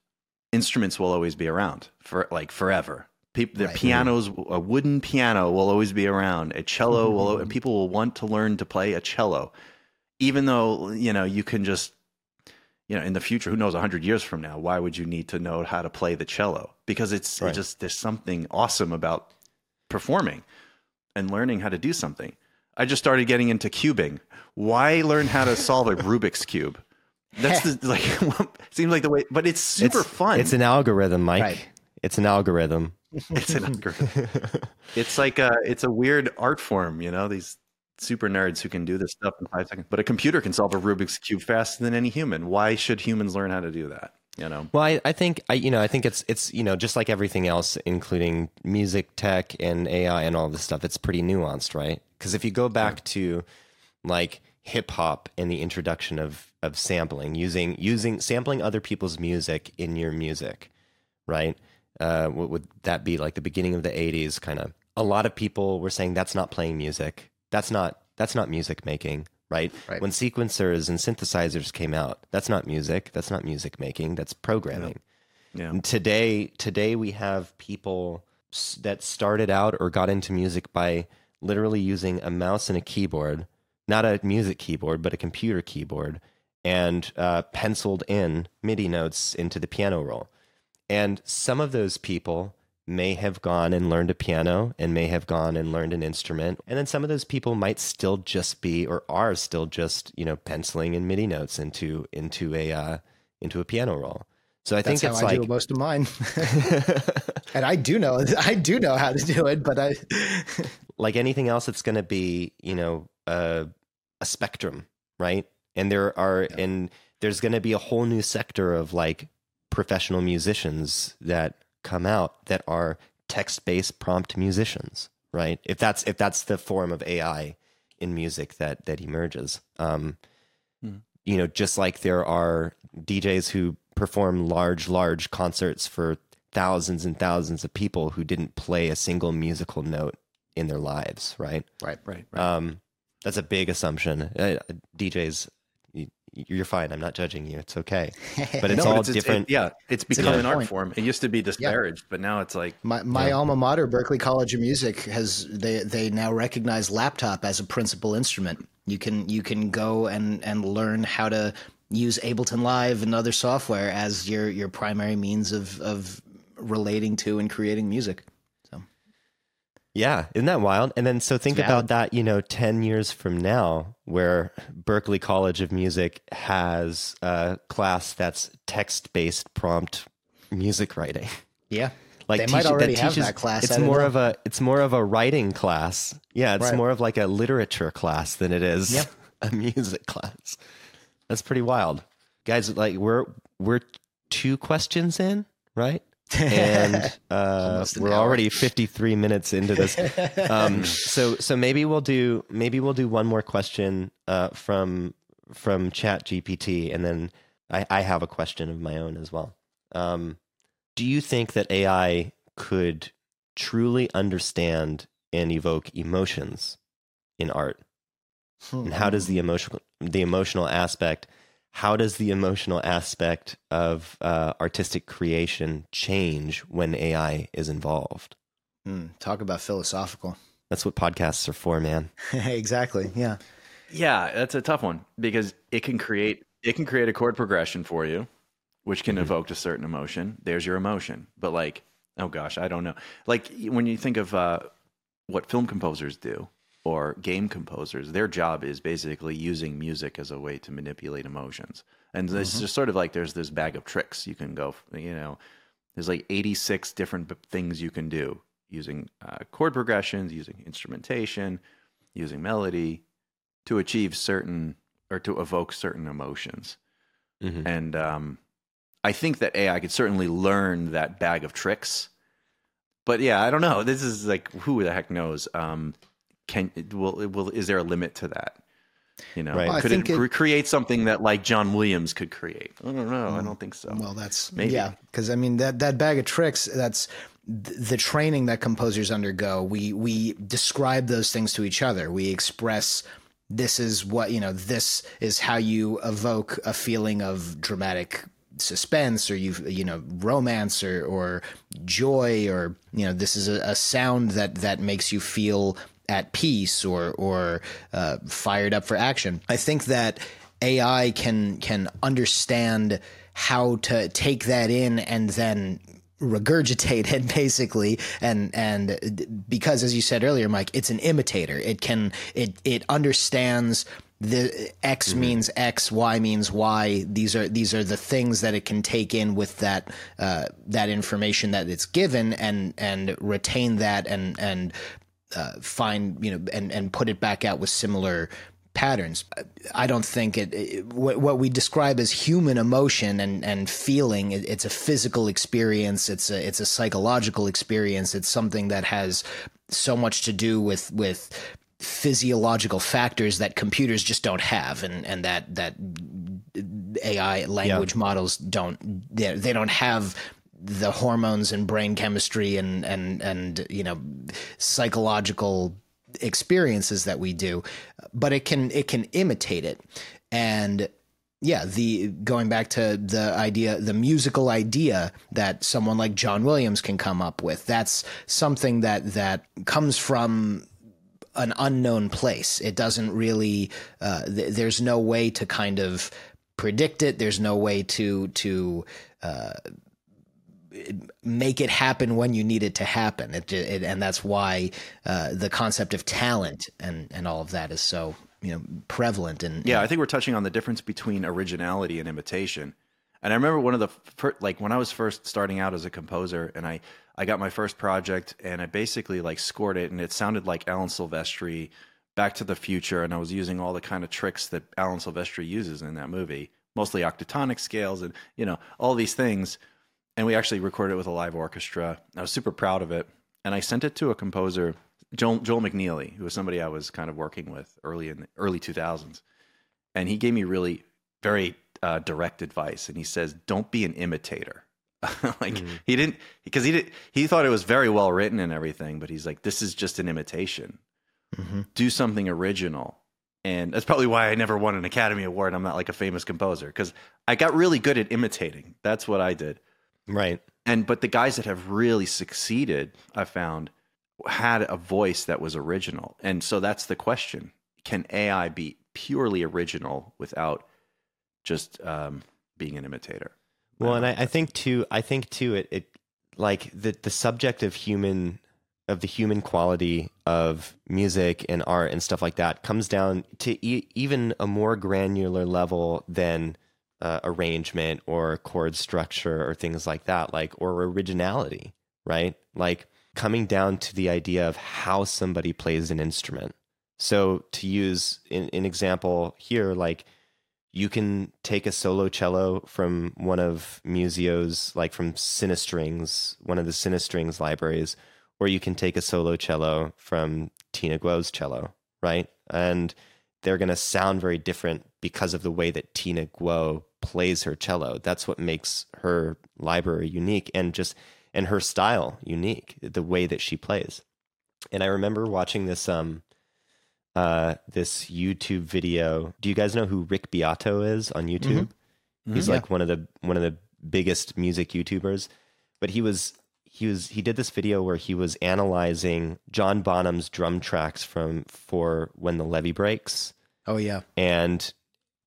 instruments will always be around for like forever. People, the Right. pianos, a wooden piano will always be around. A cello will, Mm-hmm. and people will want to learn to play a cello, even though you know you can just, you know, in the future, who knows, hundred years from now, why would you need to know how to play the cello? Because it's it Right. just there's something awesome about performing and learning how to do something. I just started getting into cubing. Why learn how to solve a Rubik's cube? That's the, like seems like the way, but it's super it's, fun. It's an algorithm, Mike. Right. It's an algorithm. It's an algorithm. it's like a it's a weird art form, you know. These super nerds who can do this stuff in five seconds, but a computer can solve a Rubik's cube faster than any human. Why should humans learn how to do that? You know. Well, I, I think I you know I think it's it's you know just like everything else, including music, tech, and AI and all this stuff. It's pretty nuanced, right? Because if you go back to like hip hop and the introduction of of sampling, using using sampling other people's music in your music, right? Uh, what would that be like the beginning of the '80s? Kind of. A lot of people were saying that's not playing music. That's not that's not music making, right? Right. When sequencers and synthesizers came out, that's not music. That's not music making. That's programming. Yeah. And today, today we have people that started out or got into music by literally using a mouse and a keyboard, not a music keyboard, but a computer keyboard, and uh, penciled in MIDI notes into the piano roll. And some of those people may have gone and learned a piano and may have gone and learned an instrument. And then some of those people might still just be or are still just, you know, penciling in MIDI notes into into a uh, into a piano roll. So I think That's think how it's I like do most of mine, and I do know I do know how to do it, but I like anything else, it's going to be you know a, a spectrum, right? And there are and there's going to be a whole new sector of like professional musicians that come out that are text-based prompt musicians, right? If that's if that's the form of AI in music that that emerges, um, you know, just like there are DJs who perform large, large concerts for thousands and thousands of people who didn't play a single musical note in their lives, right? right. Right. Right. Um, that's a big assumption. Uh, DJs, you, you're fine. I'm not judging you. It's okay. But it's No, all it- different. yeah, it's become an art point. form. It used to be disparaged, but now it's like My my alma mater, Berklee College of Music, has they they now recognize laptop as a principal instrument. You can you can go and and learn how to use Ableton Live and other software as your your primary means of of relating to and creating music. Yeah, isn't that wild? And then so think It's about that, you know, 10 years from now, where Berklee College of Music has a class that's text based prompt music writing. Yeah, Like They might teach- already that have teaches- that class, It's more know. of a it's more of a writing class. Yeah, it's Right. more of like a literature class than it is Yep. a music class. That's pretty wild. Guys, like we're we're two questions in, right? And uh, we're hour. already 53 minutes into this. Um, so so maybe we'll do maybe we'll do one more question uh, from from chat gpt and then I, I have a question of my own as well. Um, do you think that ai could truly understand and evoke emotions in art? And how does the emotional the emotional aspect how does the emotional aspect of uh, artistic creation change when AI is involved? Hmm, talk about philosophical. That's what podcasts are for, man. exactly. Yeah. Yeah, that's a tough one because it can create it can create a chord progression for you, which can evoke a certain emotion. There's your emotion. But like, oh gosh, I don't know. Like when you think of uh, what film composers do or game composers, their job is basically using music as a way to manipulate emotions. And it's just sort of like there's this bag of tricks you can go, you know, there's like 86 different things you can do using uh, chord progressions, using instrumentation, using melody to achieve certain or to evoke certain emotions. Mhm. And um, I think that AI could certainly learn that bag of tricks. But yeah, I don't know. This is like who the heck knows? Um, can will will is there a limit to that? You know, Right. Well, could it, it- create something that like John Williams could create? I don't know. I mm. don't think so. Well, that's Maybe. yeah, because I mean that that bag of tricks. That's the training that composers undergo. We we describe those things to each other. We express this is what you know. This is how you evoke a feeling of dramatic suspense or you you know romance or or joy or you know this is a, a sound that that makes you feel at peace or or uh, fired up for action. I think that AI can can understand how to take that in and then regurgitate it basically and and because as you said earlier Mike it's an imitator it can it it understands the X means X, Y means Y. These are these are the things that it can take in with that uh, that information that it's given and and retain that and and uh, find you know and and put it back out with similar patterns. I don't think it, it what, what we describe as human emotion and and feeling. It, it's a physical experience. It's a it's a psychological experience. It's something that has so much to do with with physiological factors that computers just don't have and and that that AI language yeah. models don't they, they don't have the hormones and brain chemistry and and and you know psychological experiences that we do but it can it can imitate it and yeah the going back to the idea the musical idea that someone like John Williams can come up with that's something that that comes from an unknown place. It doesn't really. Uh, th- there's no way to kind of predict it. There's no way to to uh, make it happen when you need it to happen. It, it, and that's why uh, the concept of talent and and all of that is so you know prevalent. And yeah, I think we're touching on the difference between originality and imitation. And I remember one of the like when I was first starting out as a composer, and I I got my first project and I basically like scored it and it sounded like Alan Silvestri Back to the Future and I was using all the kind of tricks that Alan Silvestri uses in that movie, mostly octatonic scales and you know, all these things. And we actually recorded it with a live orchestra. I was super proud of it. And I sent it to a composer, Joel, Joel McNeely, who was somebody I was kind of working with early in the early 2000s. And he gave me really very uh, direct advice. And he says, don't be an imitator like mm-hmm. he didn't because he did he thought it was very well written and everything, but he's like, this is just an imitation. Mm-hmm. Do something original. And that's probably why I never won an Academy Award. I'm not like a famous composer because I got really good at imitating. That's what I did. Right. And but the guys that have really succeeded, I found, had a voice that was original. And so that's the question: Can AI be purely original without just um, being an imitator? Well, and I, I think too, I think too, it, it like the the subject of human of the human quality of music and art and stuff like that comes down to e- even a more granular level than uh, arrangement or chord structure or things like that, like or originality, right? Like coming down to the idea of how somebody plays an instrument. So to use an, an example here, like you can take a solo cello from one of Musio's, like from Cinestrings, one of the Cinestrings libraries, or you can take a solo cello from Tina Guo's cello, right? And they're going to sound very different because of the way that Tina Guo plays her cello. That's what makes her library unique and just and her style unique, the way that she plays. And I remember watching this um uh, this YouTube video. Do you guys know who Rick Beato is on YouTube? Mm-hmm. Mm-hmm, He's like one of the one of the biggest music YouTubers. But he was he was he did this video where he was analyzing John Bonham's drum tracks from for when the levee breaks. Oh yeah. And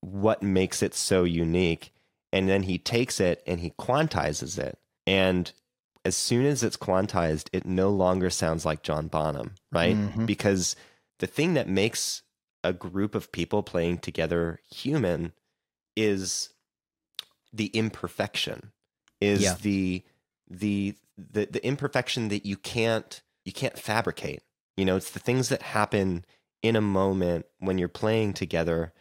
what makes it so unique. And then he takes it and he quantizes it. And as soon as it's quantized, it no longer sounds like John Bonham, right? Mm-hmm. Because the thing that makes a group of people playing together human is the imperfection is yeah. the, the the the imperfection that you can't you can't fabricate you know it's the things that happen in a moment when you're playing together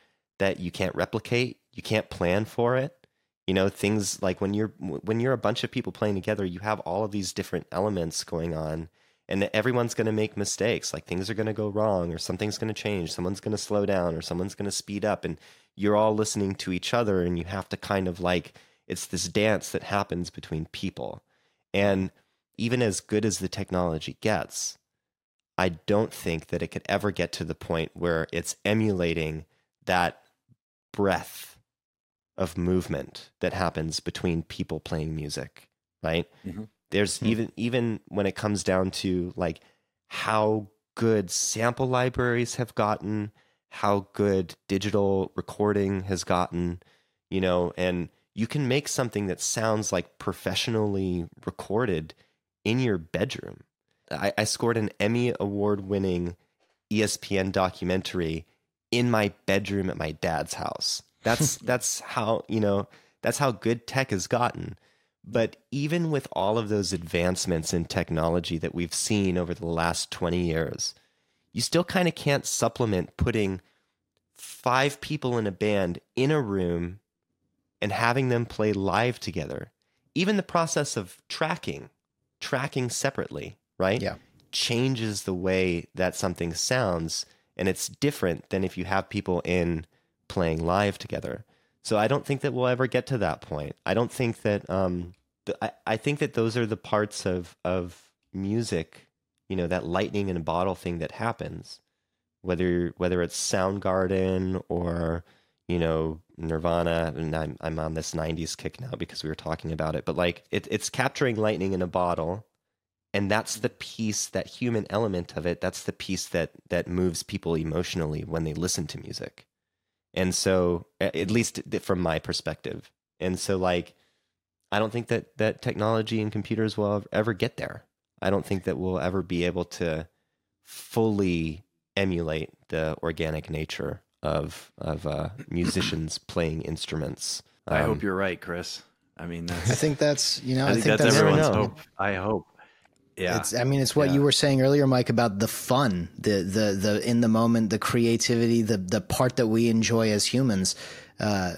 that you can't replicate you can't plan for it you know things like when you're when you're a bunch of people playing together you have all of these different elements going on and everyone's going to make mistakes like things are going to go wrong or something's going to change someone's going to slow down or someone's going to speed up and you're all listening to each other and you have to kind of like it's this dance that happens between people. And even as good as the technology gets i don't think that it could ever get to the point where it's emulating that breath of movement that happens between people playing music right mm-hmm. There's hmm. even even when it comes down to like how good sample libraries have gotten, how good digital recording has gotten, you know, and you can make something that sounds like professionally recorded in your bedroom. I, I scored an Emmy award winning ESPN documentary in my bedroom at my dad's house. That's that's how, you know, that's how good tech has gotten. But even with all of those advancements in technology that we've seen over the last 20 years, you still kind of can't supplement putting five people in a band in a room and having them play live together. Even the process of tracking, tracking separately, right? Yeah. Changes the way that something sounds. And it's different than if you have people in playing live together. So I don't think that we'll ever get to that point. I don't think that um, I, I think that those are the parts of of music, you know, that lightning in a bottle thing that happens, whether whether it's Soundgarden or you know Nirvana, and I'm I'm on this '90s kick now because we were talking about it, but like it, it's capturing lightning in a bottle, and that's the piece, that human element of it. That's the piece that that moves people emotionally when they listen to music and so, at least from my perspective. And so, like, I don't think that that technology and computers will ever get there. I don't think that we'll ever be able to fully emulate the organic nature of of uh, musicians playing instruments. Um, I hope um, you're right, Chris. I mean, I think that's you know, I, I think, think, that's, that's everyone's hope. I hope. Yeah. It's, I mean, it's what yeah. you were saying earlier, Mike, about the fun, the, the, the, in the moment, the creativity, the, the part that we enjoy as humans. Uh,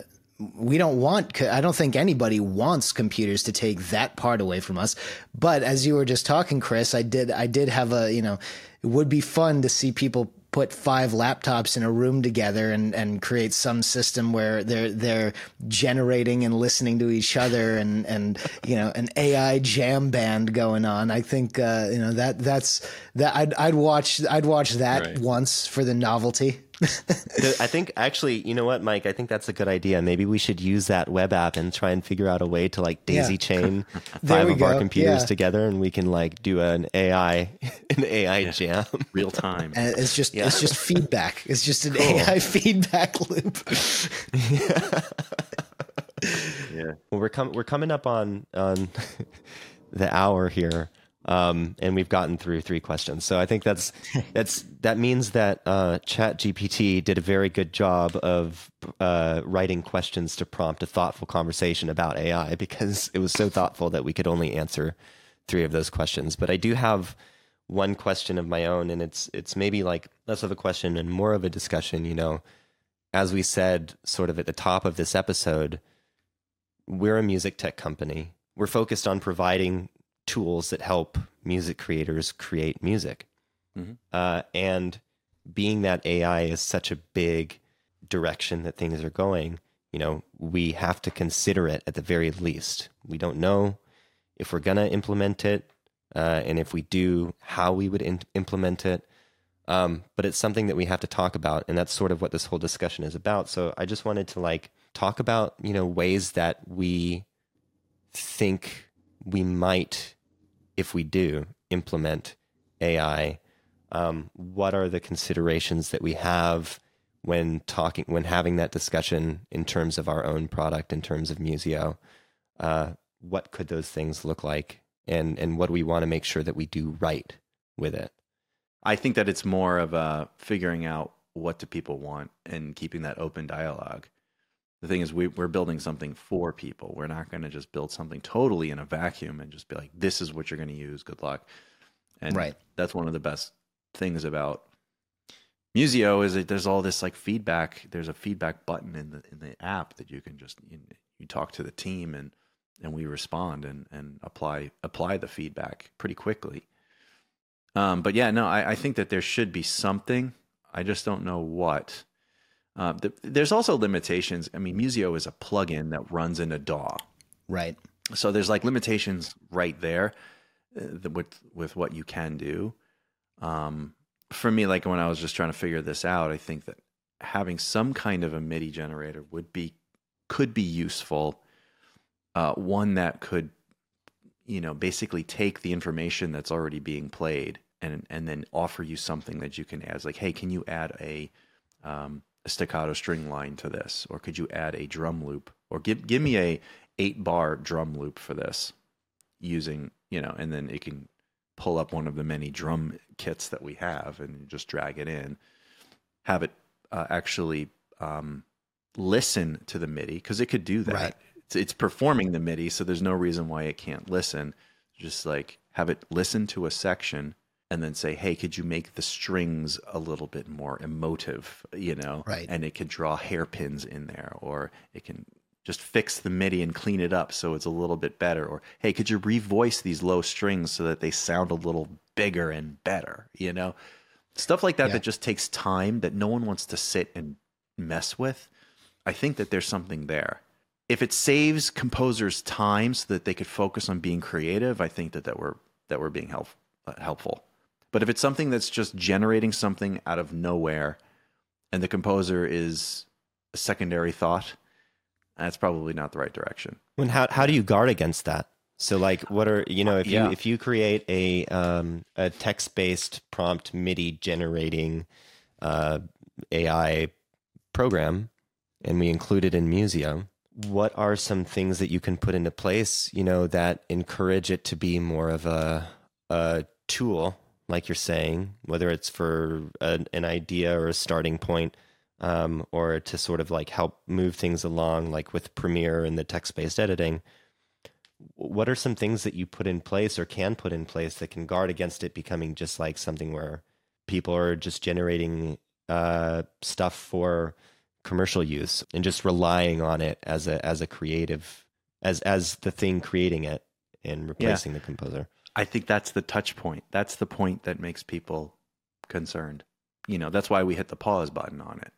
we don't want, I don't think anybody wants computers to take that part away from us. But as you were just talking, Chris, I did, I did have a, you know, it would be fun to see people put five laptops in a room together and, and create some system where they're they're generating and listening to each other and, and you know an AI jam band going on. I think uh, you know that that's that I'd I'd watch I'd watch that right. once for the novelty. I think actually, you know what, Mike? I think that's a good idea. Maybe we should use that web app and try and figure out a way to like daisy yeah. chain five of go. our computers yeah. together, and we can like do an AI an AI yeah. jam real time. And it's just it's just feedback. It's just an cool. AI feedback loop. yeah. Well, we're coming we're coming up on on the hour here. Um, and we've gotten through three questions. So I think that's that's that means that uh, Chat GPT did a very good job of uh, writing questions to prompt a thoughtful conversation about AI because it was so thoughtful that we could only answer three of those questions. But I do have one question of my own, and it's it's maybe like less of a question and more of a discussion. You know, as we said, sort of at the top of this episode, we're a music tech company. We're focused on providing tools that help music creators create music. Mm-hmm. Uh, and being that AI is such a big direction that things are going, you know, we have to consider it at the very least. We don't know if we're going to implement it, uh, and if we do, how we would in- implement it. Um, but it's something that we have to talk about, and that's sort of what this whole discussion is about. So I just wanted to like talk about, you know, ways that we think we might, if we do, implement AI. Um, what are the considerations that we have when talking, when having that discussion in terms of our own product, in terms of Musio? Uh, what could those things look like, and and what do we want to make sure that we do right with it? I think that it's more of a figuring out what do people want and keeping that open dialogue the thing is we, we're building something for people. We're not going to just build something totally in a vacuum and just be like this is what you're going to use good luck. And right. that's one of the best things about musio is that there's all this like feedback. There's a feedback button in the in the app that you can just you, you talk to the team and and we respond and and apply apply the feedback pretty quickly. Um, but yeah no I, I think that there should be something. I just don't know what uh, the, there's also limitations. I mean, Musio is a plugin that runs in a DAW. Right. So there's like limitations right there uh, with with what you can do. Um, for me, like when I was just trying to figure this out, I think that having some kind of a MIDI generator would be could be useful. Uh, one that could, you know, basically take the information that's already being played and and then offer you something that you can add. like, hey, can you add a um, a staccato string line to this, or could you add a drum loop, or give give me a eight bar drum loop for this, using you know, and then it can pull up one of the many drum kits that we have and just drag it in, have it uh, actually um, listen to the MIDI because it could do that. Right. It's, it's performing the MIDI, so there's no reason why it can't listen. Just like have it listen to a section and then say, "Hey, could you make the strings a little bit more emotive?" You know, Right. And it could draw hairpins in there, or it can just fix the MIDI and clean it up so it's a little bit better. Or, hey, could you revoice these low strings so that they sound a little bigger and better? You know, stuff like that Yeah. that just takes time that no one wants to sit and mess with. I think that there's something there. If it saves composers time so that they could focus on being creative, I think that that we're that we're being help, uh, helpful. But if it's something that's just generating something out of nowhere, and the composer is a secondary thought, that's probably not the right direction. When how how do you guard against that? So like what are you know if Yeah. you if you create a um a text based prompt MIDI generating uh AI program and we include it in Musio, what are some things that you can put into place, you know, that encourage it to be more of a a tool, like you're saying, whether it's for an, an idea or a starting point, um, or to sort of like help move things along, like with Premiere and the text based editing. What are some things that you put in place or can put in place that can guard against it becoming just like something where people are just generating uh, stuff for commercial use and just relying on it as a as a creative as as the thing creating it and replacing the composer. I think that's the touch point. That's the point that makes people concerned. You know, that's why we hit the pause button on it.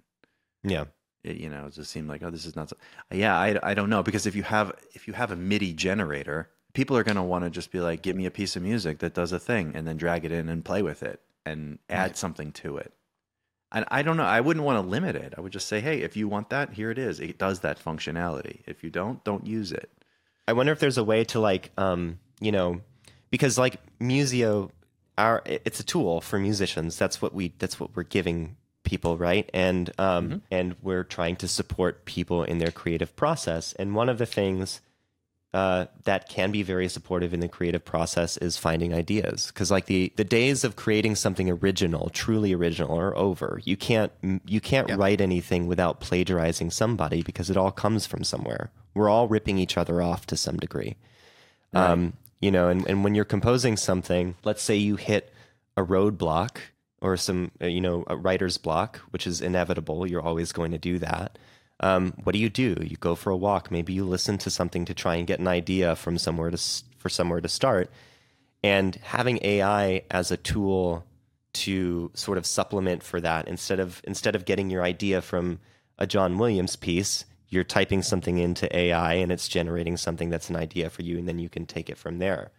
Yeah. It, you know, it just seemed like, oh, this is not. So, yeah, I, I don't know because if you have if you have a MIDI generator, people are going to want to just be like, give me a piece of music that does a thing, and then drag it in and play with it and add something to it. And I don't know. I wouldn't want to limit it. I would just say, hey, if you want that, here it is. It does that functionality. If you don't, don't use it. I wonder if there's a way to like, um, you know, because like Musio, our it's a tool for musicians. That's what we that's what we're giving people, right? And um, and we're trying to support people in their creative process. And one of the things uh, that can be very supportive in the creative process is finding ideas. Because like the the days of creating something original truly original are over. You can't you can't write anything without plagiarizing somebody because it all comes from somewhere. We're all ripping each other off to some degree. Um, you know and, and when you're composing something let's say you hit a roadblock or some uh, you know a writer's block which is inevitable you're always going to do that um, what do you do? You go for a walk. Maybe you listen to something to try and get an idea from somewhere to for somewhere to start. And having ai as a tool to sort of supplement for that instead of instead of getting your idea from a John Williams piece you're typing something into AI and it's generating something that's an idea for you and then you can take it from there.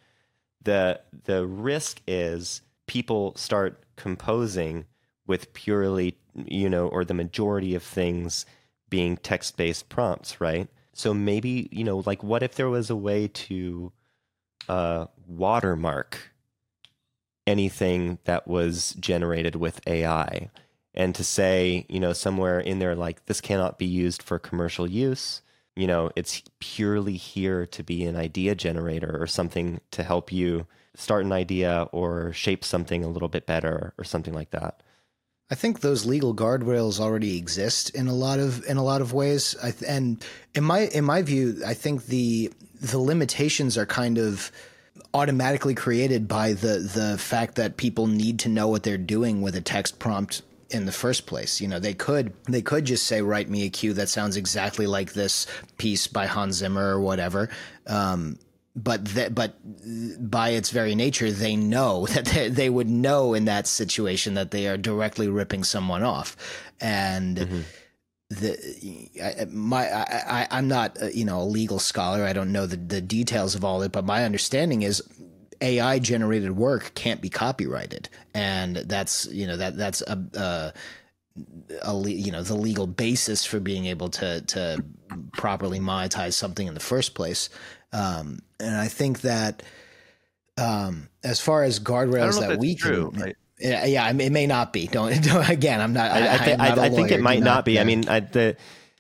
The the risk is people start composing with purely you know or the majority of things being text-based prompts right? So maybe you know like what if there was a way to uh watermark anything that was generated with AI and to say, you know, somewhere in there like this cannot be used for commercial use. You know, it's purely here to be an idea generator or something to help you start an idea or shape something a little bit better or something like that. I think those legal guardrails already exist in a lot of in a lot of ways. I th- and in my in my view, I think the the limitations are kind of automatically created by the the fact that people need to know what they're doing with a text prompt in the first place. You know, they could they could just say write me a cue that sounds exactly like this piece by Hans Zimmer or whatever. Um, but that but by its very nature they know that they, they would know in that situation that they are directly ripping someone off and the I, my I, I I'm not uh, you know a legal scholar I don't know the, the details of all it but my understanding is AI generated work can't be copyrighted and that's you know that that's a, a a you know the legal basis for being able to to properly monetize something in the first place um, and I think that um, as far as guardrails that we true. can I- yeah, yeah, I mean, it may not be. Don't, don't again. I'm not. I, I, I, I'm not I, a I think it might not, be. I uh, mean, I, the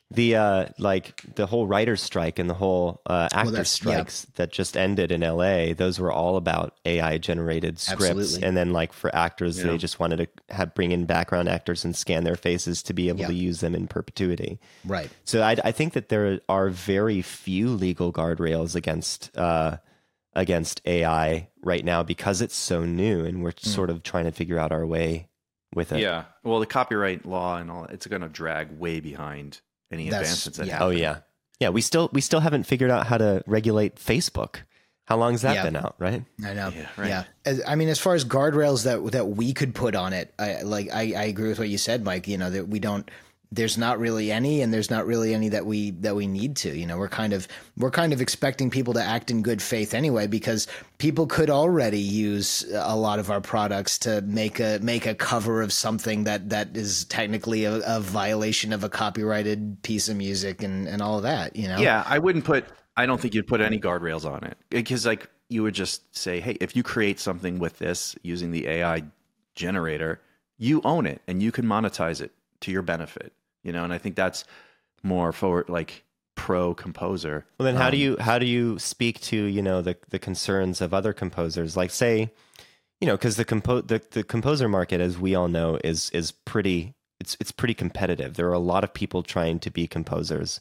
the uh, like the whole writers' strike and the whole uh, actors' that's- yeah. strikes that just ended in L.A. Those were all about AI generated scripts, Absolutely. and then like for actors, Yeah. they just wanted to have bring in background actors and scan their faces to be able Yeah. to use them in perpetuity. Right. So I, I think that there are very few legal guardrails against uh, against AI right now because it's so new, and we're sort of trying to figure out our way with it. Yeah. Well, the copyright law and all it's going to drag way behind any That's- advancements that yeah. Oh yeah, yeah. We still we still haven't figured out how to regulate Facebook. How long has that Yeah. been out? Right? I know. Yeah, Yeah. As- I mean, as far as guardrails that that we could put on it, I like I, I agree with what you said, Mike. You know that we don't. There's not really any, and there's not really any that we that we need to. You know, we're kind of we're kind of expecting people to act in good faith anyway, because people could already use a lot of our products to make a make a cover of something that that is technically a, a violation of a copyrighted piece of music and and all of that. You know. Yeah, I wouldn't put. I don't think you'd put any guardrails on it because, like, you would just say, "Hey, if you create something with this using the AI generator, you own it and you can monetize it to your benefit." You know, and I think that's more forward, like pro composer. Well, then how do Um, you how do you speak to you know the the concerns of other composers? Like say, you know, because the compo the, the composer market, as we all know, is is pretty it's it's pretty competitive. There are a lot of people trying to be composers,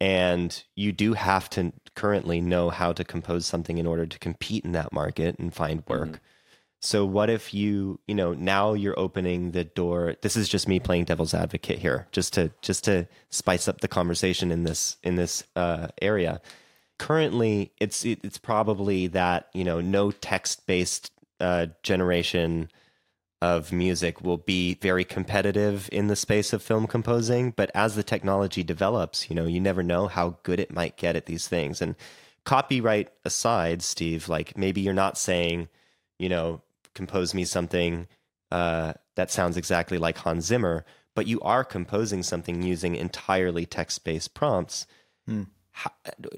and you do have to currently know how to compose something in order to compete in that market and find work. So what if you, you know, now you're opening the door. This is just me playing devil's advocate here, just to just to spice up the conversation in this in this uh, area. Currently, it's it, it's probably that you know no text based uh, generation of music will be very competitive in the space of film composing. But as the technology develops, you know, you never know how good it might get at these things. And copyright aside, Steve, like maybe you're not saying, you know, compose me something uh, that sounds exactly like Hans Zimmer, but you are composing something using entirely text based prompts. Hmm. How,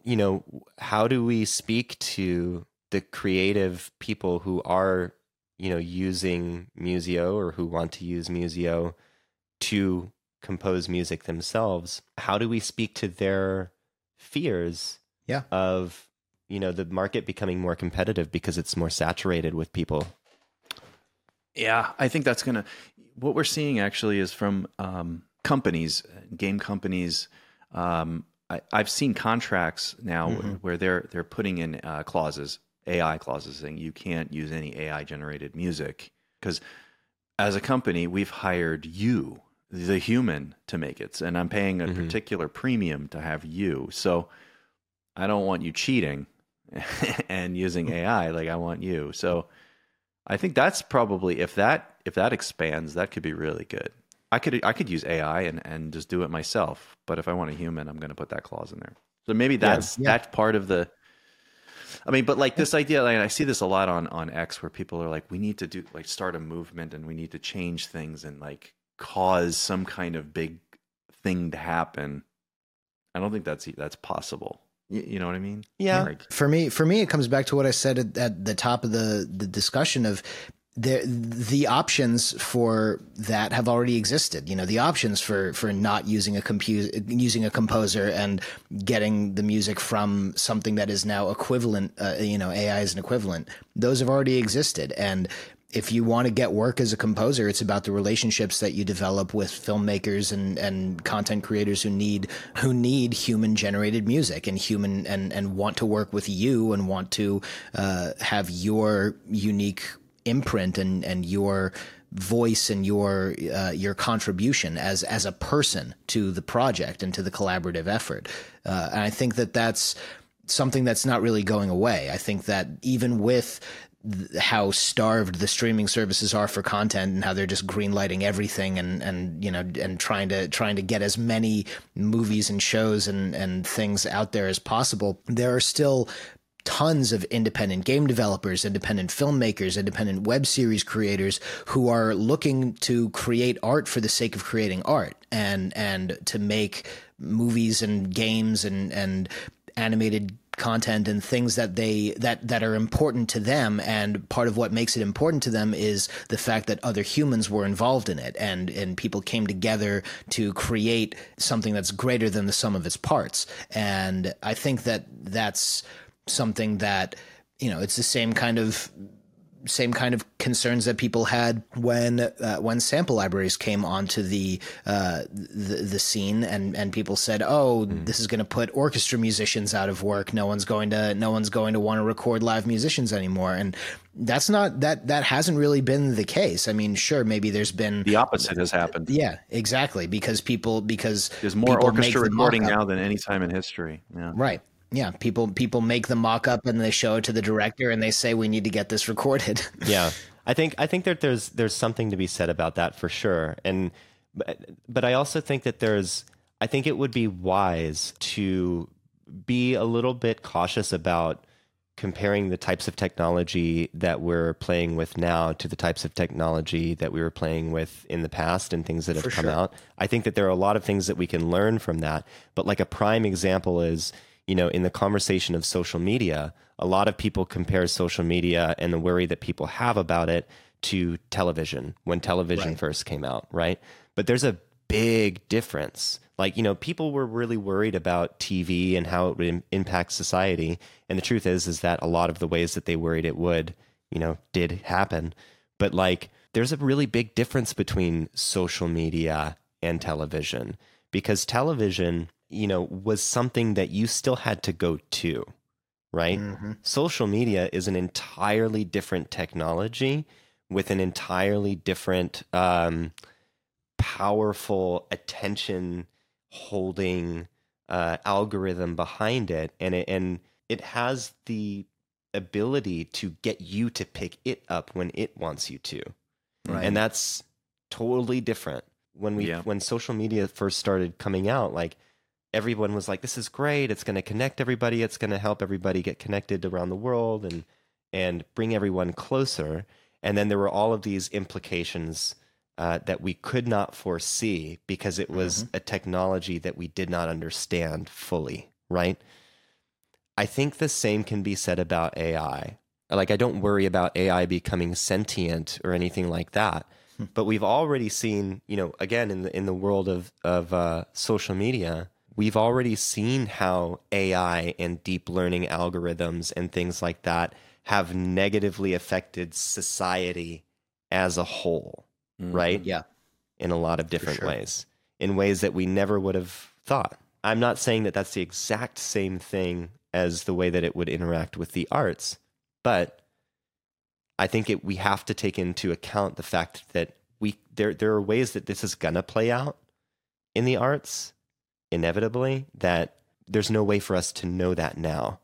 you know, how do we speak to the creative people who are you know, using Musio or who want to use Musio to compose music themselves, how do we speak to their fears Yeah. of, you know, the market becoming more competitive because it's more saturated with people? Yeah, I think that's gonna. What we're seeing actually is from um, companies, game companies. Um, I, I've seen contracts now where they're they're putting in uh, clauses, AI clauses, saying you can't use any AI generated music because as a company we've hired you, the human, to make it, and I'm paying a Mhm. particular premium to have you. So I don't want you cheating and using AI. Like I want you. So. I think that's probably if that if that expands, that could be really good. I could I could use AI and, and just do it myself, but if I want a human, I'm going to put that clause in there. So maybe that's Yeah. that's part of the. I mean, but like this idea, like I see this a lot on on X, where people are like, we need to do like start a movement and we need to change things and like cause some kind of big thing to happen. I don't think that's that's possible. You, you know what I mean? Yeah. Like, for me for me it comes back to what i said at, at the top of the the discussion of the the options for that have already existed you know the options for for not using a compu- using a composer and getting the music from something that is now equivalent uh, you know ai is an equivalent those have already existed and if you want to get work as a composer, it's about the relationships that you develop with filmmakers and, and content creators who need who need human generated music and human and, and want to work with you and want to uh, have your unique imprint and, and your voice and your uh, your contribution as as a person to the project and to the collaborative effort. Uh, and I think that that's something that's not really going away. I think that even with th- how starved the streaming services are for content and how they're just greenlighting everything and and you know and trying to trying to get as many movies and shows and and things out there as possible. There are still tons of independent game developers, independent filmmakers, independent web series creators who are looking to create art for the sake of creating art and and to make movies and games and and animated content and things that they that that are important to them. And part of what makes it important to them is the fact that other humans were involved in it. And and people came together to create something that's greater than the sum of its parts. And i think that that's something that you know it's the same kind of same kind of concerns that people had when uh, when sample libraries came onto the uh, the, the scene and and people said, "Oh, mm. this is going to put orchestra musicians out of work. No one's going to no one's going to want to record live musicians anymore." And that's not that that hasn't really been the case. I mean, sure, maybe there's been the opposite has happened. Yeah, exactly. Because people because there's more orchestra recording now than any time in history. Yeah. Right. Yeah, people people make the mock up and they show it to the director and they say we need to get this recorded. yeah. I think I think that there's there's something to be said about that for sure. And but, but I also think that there's I think it would be wise to be a little bit cautious about comparing the types of technology that we're playing with now to the types of technology that we were playing with in the past and things that have For come sure. out. I think that there are a lot of things that we can learn from that. But like a prime example is you know, in the conversation of social media, a lot of people compare social media and the worry that people have about it to television when television right. first came out, right? But there's a big difference. Like, you know, people were really worried about TV and how it would Im- impact society. And the truth is, is that a lot of the ways that they worried it would, you know, did happen. But like, there's a really big difference between social media and television because television you know, was something that you still had to go to, right? Mm-hmm. Social media is an entirely different technology with an entirely different, um, powerful attention holding uh, algorithm behind it, and it and it has the ability to get you to pick it up when it wants you to, right. and that's totally different. When we yeah. when social media first started coming out, like everyone was like, "This is great. It's going to connect everybody. It's going to help everybody get connected around the world and and bring everyone closer." And then there were all of these implications uh, that we could not foresee because it was mm-hmm. a technology that we did not understand fully. Right. I think the same can be said about AI. Like, I don't worry about AI becoming sentient or anything like that. Hmm. But we've already seen, you know, again in the in the world of of uh, social media, we've already seen how AI and deep learning algorithms and things like that have negatively affected society as a whole, mm, right? Yeah. In a lot of different sure. ways, in ways that we never would have thought. I'm not saying that that's the exact same thing as the way that it would interact with the arts, but I think it, we have to take into account the fact that we there there are ways that this is gonna play out in the arts inevitably that there's no way for us to know that now.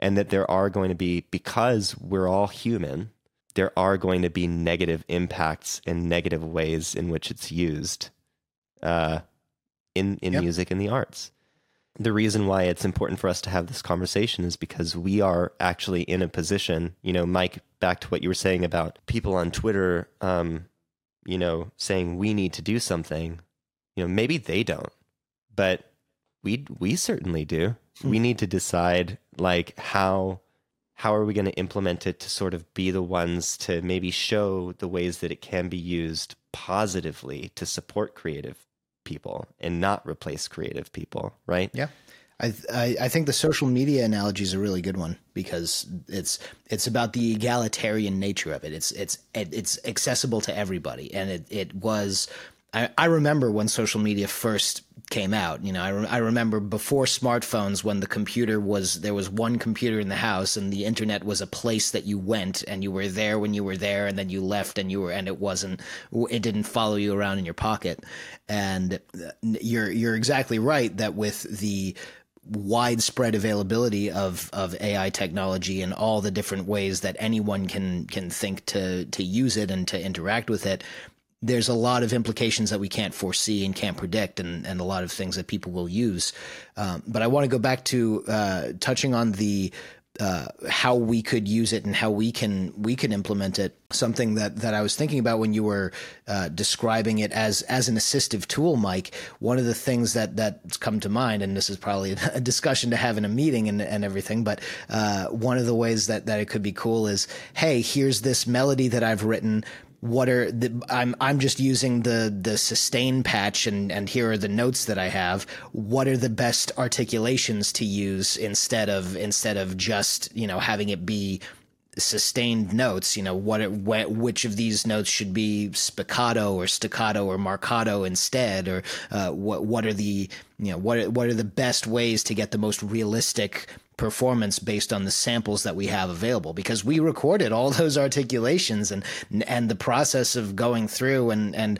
And that there are going to be, because we're all human, there are going to be negative impacts and negative ways in which it's used uh, in, in yep. music and the arts. The reason why it's important for us to have this conversation is because we are actually in a position, you know, Mike, back to what you were saying about people on Twitter, um, you know, saying we need to do something. You know, maybe they don't but we we certainly do. Hmm. We need to decide like how how are we going to implement it to sort of be the ones to maybe show the ways that it can be used positively to support creative people and not replace creative people, right? Yeah. I, I, I think the social media analogy is a really good one because it's it's about the egalitarian nature of it. It's it's it's accessible to everybody, and it, it was I, I remember when social media first came out. You know, I, re- I remember before smartphones when the computer was there was one computer in the house and the internet was a place that you went and you were there when you were there and then you left and you were and it wasn't it didn't follow you around in your pocket. And uh, you're you're exactly right that with the widespread availability of of AI technology and all the different ways that anyone can can think to to use it and to interact with it there's a lot of implications that we can't foresee and can't predict, and, and a lot of things that people will use. Um, but I want to go back to uh, touching on the uh, how we could use it and how we can we can implement it. Something that that I was thinking about when you were uh, describing it as as an assistive tool, Mike. One of the things that that's come to mind, and this is probably a discussion to have in a meeting and, and everything, but uh, one of the ways that that it could be cool is, hey, here's this melody that I've written what are the I'm I'm just using the the sustain patch and and here are the notes that I have. What are the best articulations to use instead of instead of just you know having it be sustained notes? You know what it, wh- which of these notes should be spiccato or staccato or marcato instead? Or uh, what what are the you know what what are the best ways to get the most realistic performance based on the samples that we have available because we recorded all those articulations and and the process of going through and and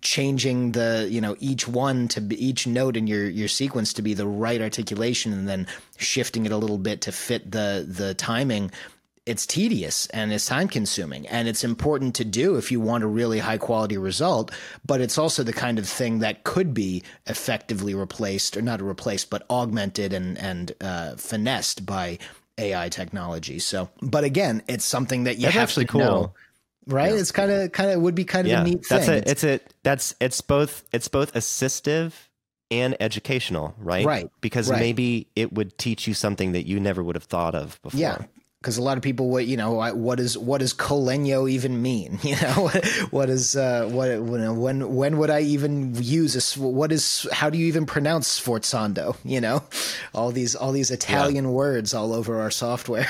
changing the you know each one to be, each note in your your sequence to be the right articulation and then shifting it a little bit to fit the the timing it's tedious and it's time consuming and it's important to do if you want a really high quality result but it's also the kind of thing that could be effectively replaced or not replaced but augmented and and uh, finessed by AI technology so but again it's something that you That's have actually to cool. know right it's kind of kind of would be kind of yeah, a neat that's thing a it's a that's it's both it's both assistive and educational, right? Right, Because right. maybe it would teach you something that you never would have thought of before. Yeah, because a lot of people, what you know, what is what does col legno even mean? You know, what is uh, what when when would I even use a s- what is how do you even pronounce sforzando? You know, all these all these Italian words all over our software.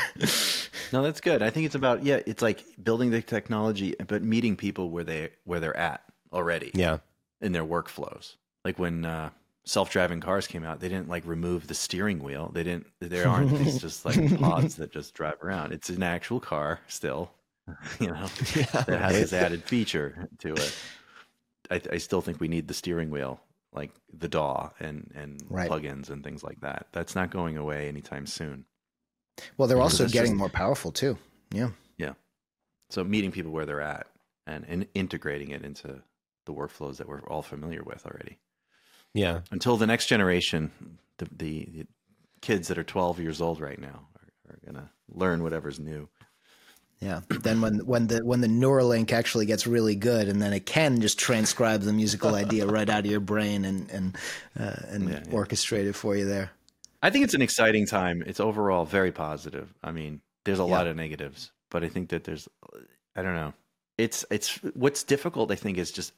No, that's good. I think it's about yeah, it's like building the technology, but meeting people where they where they're at already Yeah. in their workflows. Like when uh, self-driving cars came out, they didn't like remove the steering wheel. They didn't. There aren't these just like pods that just drive around. It's an actual car still, you know, that has this added feature to it. I, I still think we need the steering wheel, like the DAW and and Right. plugins and things like that. That's not going away anytime soon. well, they're also getting just- more powerful too. Yeah, Yeah. So meeting people where they're at and, and integrating it into the workflows that we're all familiar with already. Yeah. Until the next generation, the, the, the kids that are 12 years old right now are, are going to learn whatever's new. yeah. then when when the when the Neuralink actually gets really good, and then it can just transcribe the musical idea right out of your brain and and uh, and Yeah, yeah. orchestrate it for you there. I think it's an exciting time. It's overall very positive. I mean, there's a lot of negatives, but I think that there's, I don't know. It's, it's, what's difficult, I think, is just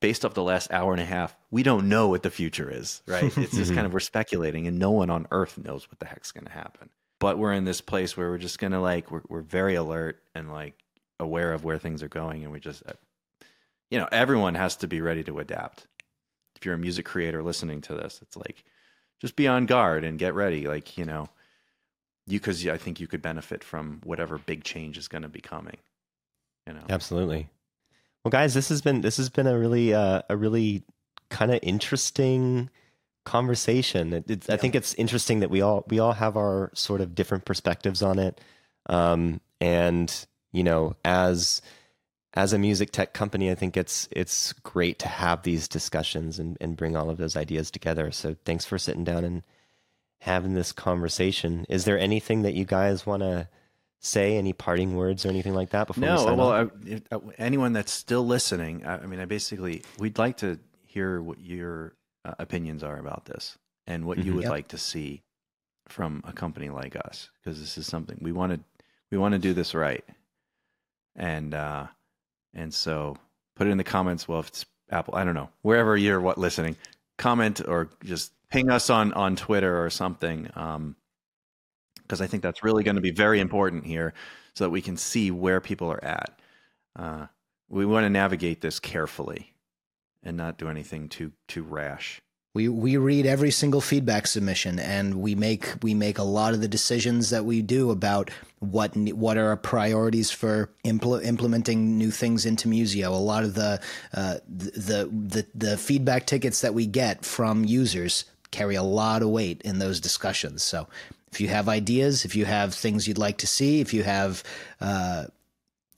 based off the last hour and a half, we don't know what the future is, right? It's just kind of, we're speculating and no one on earth knows what the heck's going to happen. But we're in this place where we're just going to like, we're, we're very alert and like aware of where things are going. And we just, uh, you know, everyone has to be ready to adapt. If you're a music creator listening to this, it's like, just be on guard and get ready. Like, you know, you, cause I think you could benefit from whatever big change is going to be coming, you know? Absolutely. Well, guys, this has been this has been a really uh, a really kind of interesting conversation. It, it's, I think it's interesting that we all we all have our sort of different perspectives on it, um, and you know, as as a music tech company, I think it's it's great to have these discussions and, and bring all of those ideas together. So thanks for sitting down and having this conversation. Is there anything that you guys want to say? Any parting words or anything like that before we No, sign well, off? I, if, uh, anyone that's still listening, I, I mean, I basically, we'd like to hear what your uh, opinions are about this and what you Mhm. would Yep. like to see from a company like us, because this is something we want to, we want to do this right. And, uh, and so put it in the comments. Well, if it's Apple, I don't know, wherever you're what listening, comment or just ping us on, on Twitter or something. Um, because I think that's really going to be very important here so that we can see where people are at. Uh, we want to navigate this carefully and not do anything too too rash. We we read every single feedback submission, and we make we make a lot of the decisions that we do about what what are our priorities for impl- implementing new things into Musio. A lot of the, uh, the the the feedback tickets that we get from users carry a lot of weight in those discussions. So if you have ideas, if you have things you'd like to see, if you have uh,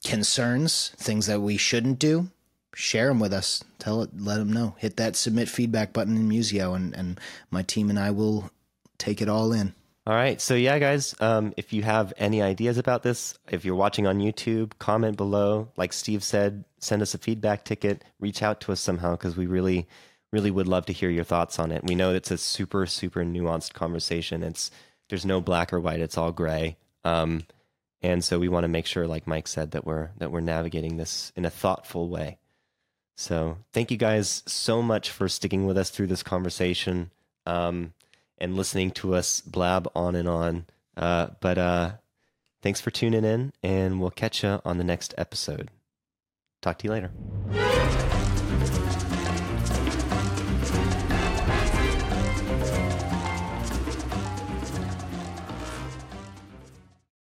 concerns, things that we shouldn't do, share them with us. Tell it, let them know. Hit that submit feedback button in Musio, and, and my team and I will take it all in. All right. So, yeah, guys, um, if you have any ideas about this, if you're watching on YouTube, comment below. Like Steve said, send us a feedback ticket, reach out to us somehow because we really, really would love to hear your thoughts on it. We know it's a super, super nuanced conversation. It's there's no black or white, it's all gray. Um, and so we want to make sure, like Mike said, that we're that we're navigating this in a thoughtful way. So thank you guys so much for sticking with us through this conversation. Um, and listening to us blab on and on. Uh, but uh, thanks for tuning in, and we'll catch you on the next episode. Talk to you later.